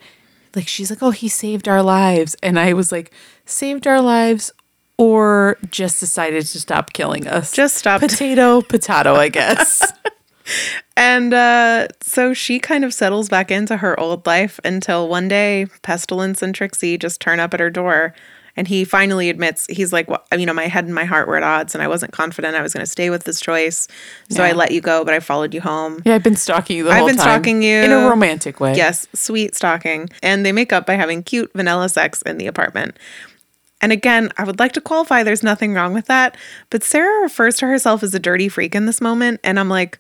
like she's like, "Oh, he saved our lives," and I was like, "Saved our lives." Or just decided to stop killing us. Just stop. Potato, potato, I guess. and uh so she kind of settles back into her old life until one day pestilence and trixie just turn up at her door and he finally admits he's like well, you know my head and my heart were at odds and i wasn't confident i was going to stay with this choice so i let you go but i followed you home yeah, I've been stalking you the I've whole been time. stalking you. in a romantic way. Yes, sweet stalking. And they make up by having cute vanilla sex in the apartment. And again, I would like to qualify there's nothing wrong with that. But Sarah refers to herself as a dirty freak in this moment. And I'm like,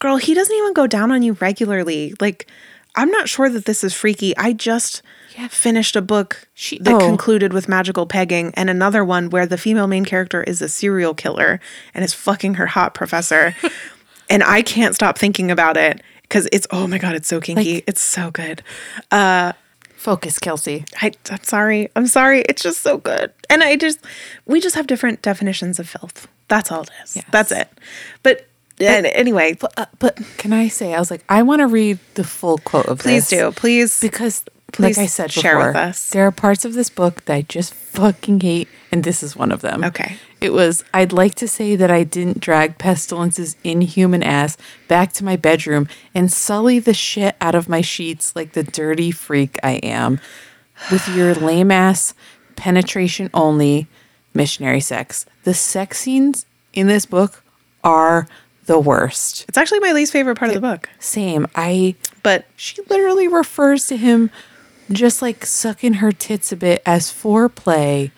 girl, he doesn't even go down on you regularly. Like, I'm not sure that this is freaky. I just finished a book She- that oh. concluded with magical pegging and another one where the female main character is a serial killer and is fucking her hot professor. and I can't stop thinking about it because it's, oh my God, it's so kinky. Like- it's so good. Uh, Focus, Kelsey. I, I'm sorry. I'm sorry. It's just so good. And I just, we just have different definitions of filth. That's all it is. Yes. That's it. But, and anyway, Uh, but can I say, I was like, I want to read the full quote of please this. do. Please. because Please like I said share before, with us. there are parts of this book that I just fucking hate, and this is one of them. Okay. It was I'd like to say that I didn't drag Pestilence's inhuman ass back to my bedroom and sully the shit out of my sheets like the dirty freak I am. With your lame ass penetration only missionary sex. The sex scenes in this book are the worst. it's actually my least favorite part of the book. Same. I But she literally refers to him just like sucking her tits a bit as foreplay.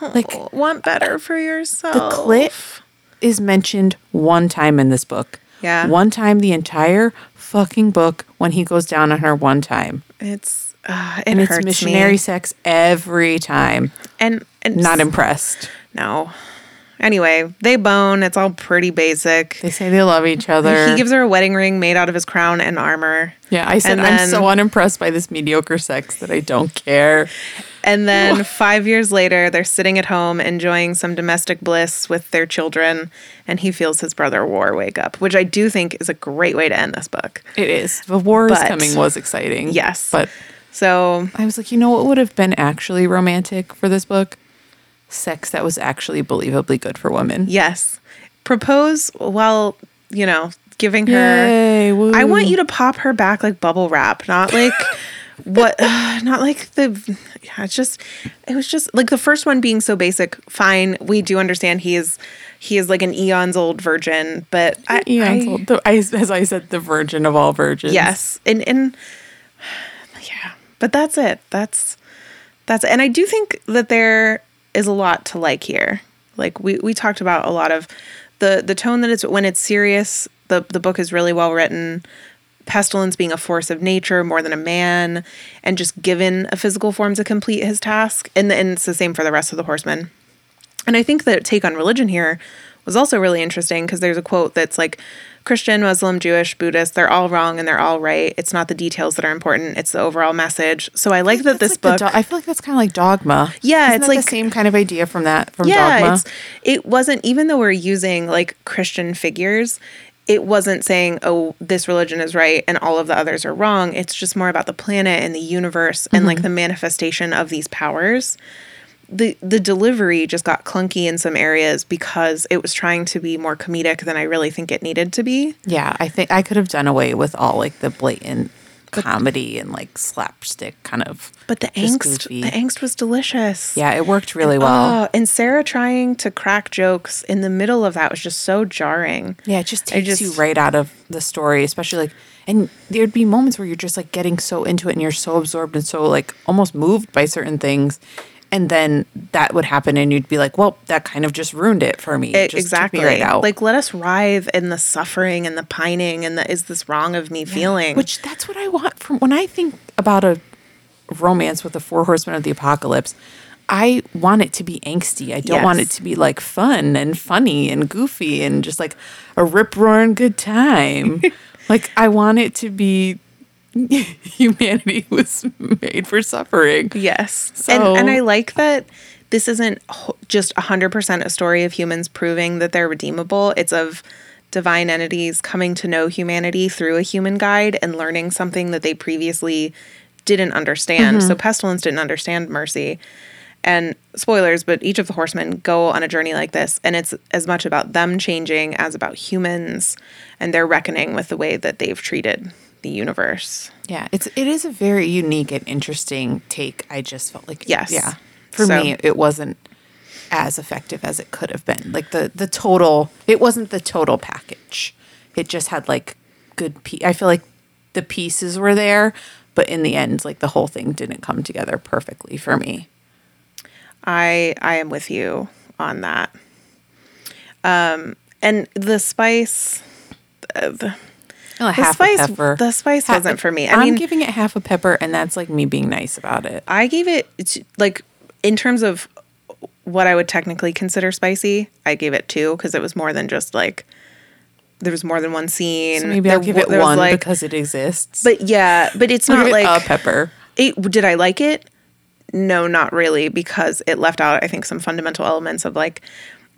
Like want better for yourself. the clit is mentioned one time in this book. Yeah. One time the entire fucking book when he goes down on her one time. It's, uh, it And it's missionary me. sex every time. And, and Not impressed. No. Anyway, they bone. It's all pretty basic. They say they love each other. He gives her a wedding ring made out of his crown and armor. yeah, I said and I'm so unimpressed by this mediocre sex that I don't care. And then five years later, they're sitting at home enjoying some domestic bliss with their children, and he feels his brother War wake up, which I do think is a great way to end this book. It is. The war is But- coming was exciting. Yes. But So I was like, you know what would have been actually romantic for this book? Sex that was actually believably good for women. yes, propose while you know giving her. Yay. I want you to pop her back like bubble wrap, not like what, not like the. Yeah, it's just, it was just like the first one being so basic. Fine, we do understand he is, he is like an eons old virgin, but I, Eons I- old. The- I- as I said, the virgin of all virgins. Yes. And and yeah. But that's it. That's that's and I do think that there is a lot to like here. Like we we talked about a lot of the the tone that it's when it's serious, the the book is really well written. Pestilence being a force of nature more than a man, and just given a physical form to complete his task. And, and it's the same for the rest of the horsemen. And I think the take on religion here was also really interesting because there's a quote that's like Christian, Muslim, Jewish, Buddhist, they're all wrong and they're all right. It's not the details that are important, it's the overall message. So I like that this like book do- I feel like that's kind of like dogma. Yeah, Isn't it's like- the same kind of idea from that from yeah, dogma. it wasn't even though we're using like Christian figures, it wasn't saying, "Oh, this religion is right and all of the others are wrong." It's just more about the planet and the universe and Mm-hmm. like the manifestation of these powers. The the delivery just got clunky in some areas because it was trying to be more comedic than I really think it needed to be. Yeah, I think I could have done away with all like the blatant comedy and like slapstick kind of. But the angst, goofy. the angst was delicious. Yeah, it worked really well. Oh, and Sarah trying to crack jokes in the middle of that was just so jarring. Yeah, it just I takes you right out of the story, especially like, and there'd be moments where you're just like getting so into it and you're so absorbed and so like almost moved by certain things. And then that would happen and you'd be like, well, that kind of just ruined it for me. It It- just took exactly. me right out. Like let us writhe in the suffering and the pining and the is this wrong of me feeling. Which that's what I want from when I think about a romance with the four horsemen of the apocalypse. I want it to be angsty. I don't want it to be like fun and funny and goofy and just like a rip roaring good time. like I want it to be humanity was made for suffering. Yes. So- and and I like that this isn't just 100% a story of humans proving that they're redeemable. It's of divine entities coming to know humanity through a human guide and learning something that they previously didn't understand. Mm-hmm. So Pestilence didn't understand mercy. And spoilers, but each of the horsemen go on a journey like this, and it's as much about them changing as about humans and their reckoning with the way that they've treated the universe. Yeah, it's it is a very unique and interesting take. I just felt like Yes. yeah. For So- me, it wasn't as effective as it could have been. Like the the total, it wasn't the total package. It just had like good. Pe- I feel like the pieces were there, but in the end, like the whole thing didn't come together perfectly for me. I I am with you on that. Um, and the spice, uh, the, Oh, the half spice, a pepper. the spice Ha- wasn't for me. I I'm mean, giving it half a pepper, and that's like me being nice about it. I gave it like in terms of what I would technically consider spicy. I gave it two because it was more than just like there was more than one scene. So maybe There I'll give it one like- because it exists. But yeah, but it's not it like a pepper. it, did I like it? No, not really, because it left out I think some fundamental elements of like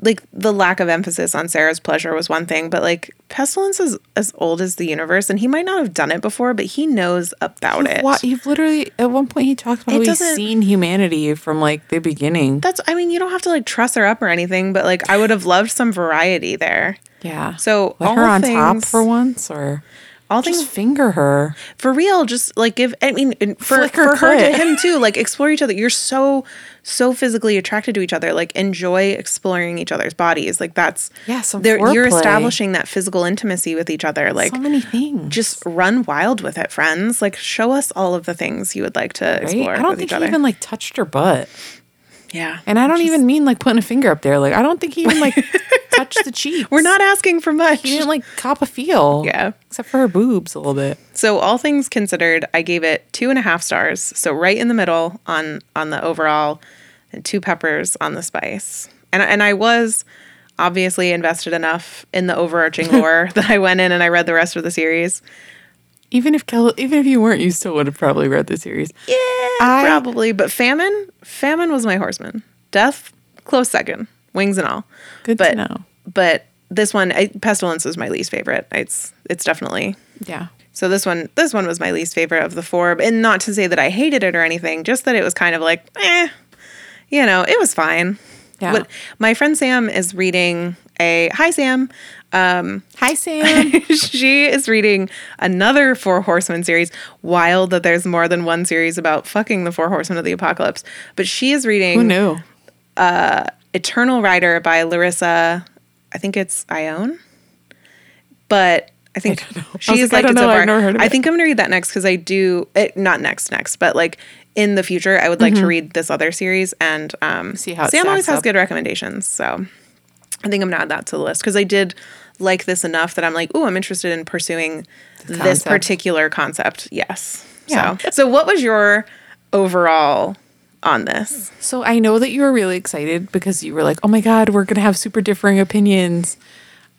like the lack of emphasis on Sarah's pleasure was one thing, but like Pestilence is as old as the universe, and he might not have done it before, but he knows about it. What you've literally at one point he talks about It how he's seen humanity from like the beginning. That's I mean, you don't have to like truss her up or anything, but like I would have loved some variety there. Yeah. So let all her on top for once, or All just things finger her. for real, just like give I mean for, Flick her for her to him too, like explore each other. You're so so physically attracted to each other. Like enjoy exploring each other's bodies. Like that's Yeah, some you're establishing that physical intimacy with each other. Like so many things. just run wild with it, friends. Like show us all of the things you would like to right? explore I don't think he other. even like touched her butt, yeah. and I don't Just- even mean like putting a finger up there. Like I don't think he even like touched the cheeks. We're not asking for much. He didn't like cop a feel. Yeah. Except for her boobs a little bit. So all things considered, I gave it two and a half stars. So right in the middle on on the overall, two peppers on the spice. And and I was obviously invested enough in the overarching lore that I went in and I read the rest of the series. Even if Kel, even if you weren't, you still would have probably read the series. Yeah, I- probably. But famine, famine was my horseman. Death, close second, wings and all. Good but, to know. But this one, I, pestilence was my least favorite. It's it's definitely Yeah. So this one, this one was my least favorite of the four, and not to say that I hated it or anything, just that it was kind of like, eh, you know, it was fine. Yeah. But my friend Sam is reading a hi Sam. Um, hi Sam. she is reading another Four Horsemen series. Wild that there's more than one series about fucking the Four Horsemen of the Apocalypse. But she is reading Who knew? Uh, Eternal Rider by Larissa. I think it's Ione. But I think. I she's like, I liked don't it so know. I've never heard of I think I'm gonna read that next because I do it not next next, but like in the future, I would like to read this other series and um Mm-hmm. See how Sam always has up. good recommendations. So I think I'm gonna add that to the list because I did like this enough that I'm like, oh, I'm interested in pursuing this particular concept. Yes. Yeah. So so what was your overall on this? So I know that you were really excited because you were like, "Oh my god, we're gonna have super differing opinions."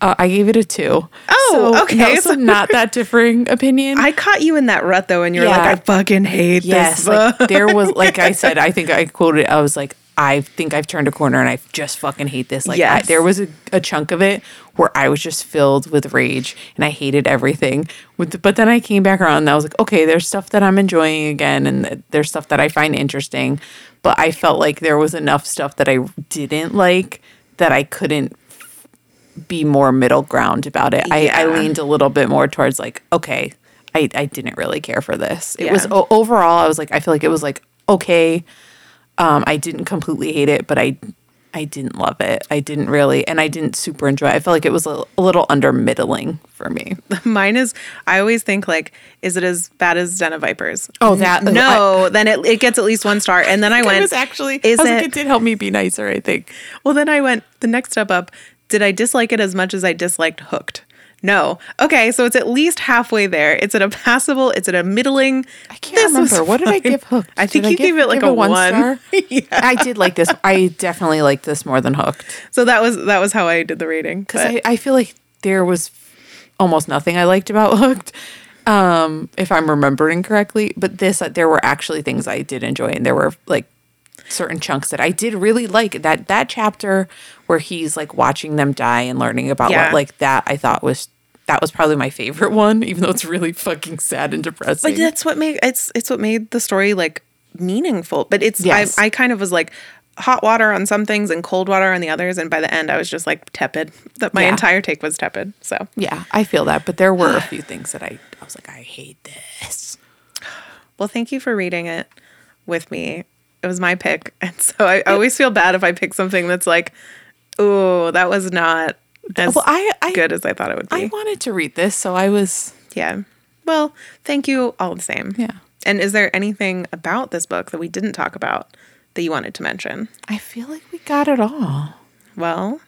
Uh, I gave it a two. Oh, So, okay. so not that differing opinion. I caught you in that rut though, and you were like, I fucking hate yes, this. like there was like I said, I think I quoted. I was like, I think I've turned a corner, and I just fucking hate this. Like, I, there was a, a chunk of it where I was just filled with rage, and I hated everything. With, the- but then I came back around, and I was like, okay, there's stuff that I'm enjoying again, and there's stuff that I find interesting. But I felt like there was enough stuff that I didn't like that I couldn't be more middle ground about it. I, I leaned a little bit more towards like, okay, I, I didn't really care for this. It Yeah. was o- overall, I was like, I feel like it was like okay. Um, I didn't completely hate it, but I I didn't love it. I didn't really, and I didn't super enjoy. it. I felt like it was a, a little under middling for me. Mine is. I always think like, is it as bad as Den of Vipers? Oh, that- no. then it, it gets at least one star, and then I went. It was actually, is I was like, it- it did help me be nicer. I think. Well, then I went the next step up. Did I dislike it as much as I disliked Hooked? No. Okay, so it's at least halfway there. It's at a passable. It's at a middling. I can't remember. What did I give Hooked? I think Did you gave it like give a one. star? yeah. I did like this. I definitely liked this more than Hooked So that was that was how I did the rating. because I, I feel like there was almost nothing I liked about Hooked, um, if I'm remembering correctly. But this, uh, there were actually things I did enjoy, and there were like certain chunks that I did really like. That that chapter where he's like watching them die and learning about Yeah. what like that I thought was. That was probably my favorite one, even though it's really fucking sad and depressing. But that's what made it's it's what made the story like meaningful. But it's Yes. I I kind of was like hot water on some things and cold water on the others, and by the end I was just like tepid. That my Yeah. entire take was tepid. So Yeah, I feel that, but there were a few things that I, I was like, I hate this. well, thank you for reading it with me. It was my pick, and so I, I always feel bad if I pick something that's like, oh, that was not as Well, I, I, good as I thought it would be. I wanted to read this, so I was, yeah. Well, thank you all the same. yeah. And is there anything about this book that we didn't talk about that you wanted to mention? I feel like we got it all. Well,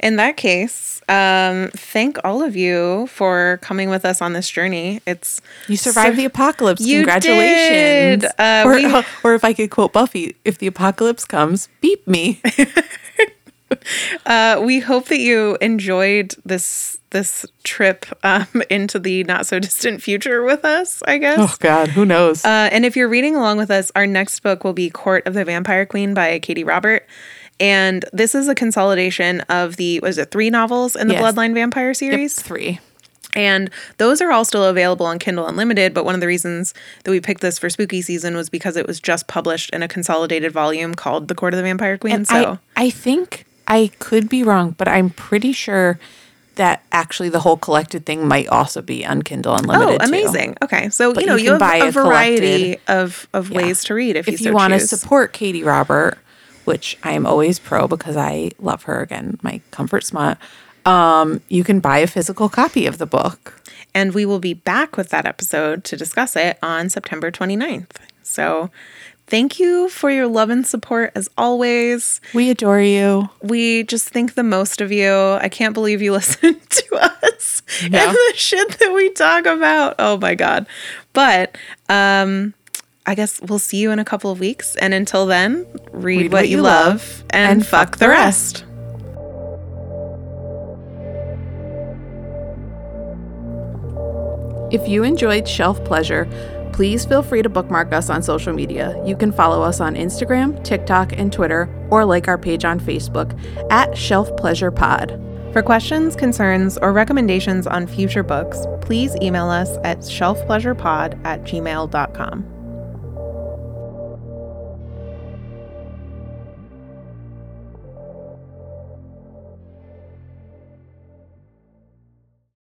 in that case, um, thank all of you for coming with us on this journey. It's You survived so- the apocalypse. You Congratulations. did. Uh, or, we- or if I could quote Buffy, if the apocalypse comes, beep me. uh, we hope that you enjoyed this this trip um, into the not so distant future with us. I guess. oh, God, who knows? Uh, and if you're reading along with us, our next book will be Court of the Vampire Queen by Katee Robert. And this is a consolidation of the was it three novels in the Yes. Bloodline Vampire Yep, series? three. And those are all still available on Kindle Unlimited. But one of the reasons that we picked this for spooky season was because it was just published in a consolidated volume called The Court of the Vampire Queen. so I, I think I could be wrong, but I'm pretty sure that actually the whole collected thing might also be on Kindle oh, Unlimited. too. amazing. Okay, so But you know you you, have buy a variety collected- of of ways to read if, if you, you want to support Katee Robert, which I am always pro because I love her again, my comfort smut, um, you can buy a physical copy of the book. And we will be back with that episode to discuss it on September 29th. So thank you for your love and support as always. We adore you. We just think the most of you. I can't believe you listen to us Yeah. and the shit that we talk about. Oh my God. But um, I guess we'll see you in a couple of weeks. And until then, read, what, you love, and, fuck, the rest. If you enjoyed Shelf Pleasure, please feel free to bookmark us on social media. You can follow us on Instagram, TikTok, and Twitter, or like our page on Facebook at Shelf Pleasure Pod. For questions, concerns, or recommendations on future books, please email us at shelfpleasurepod at gmail.com.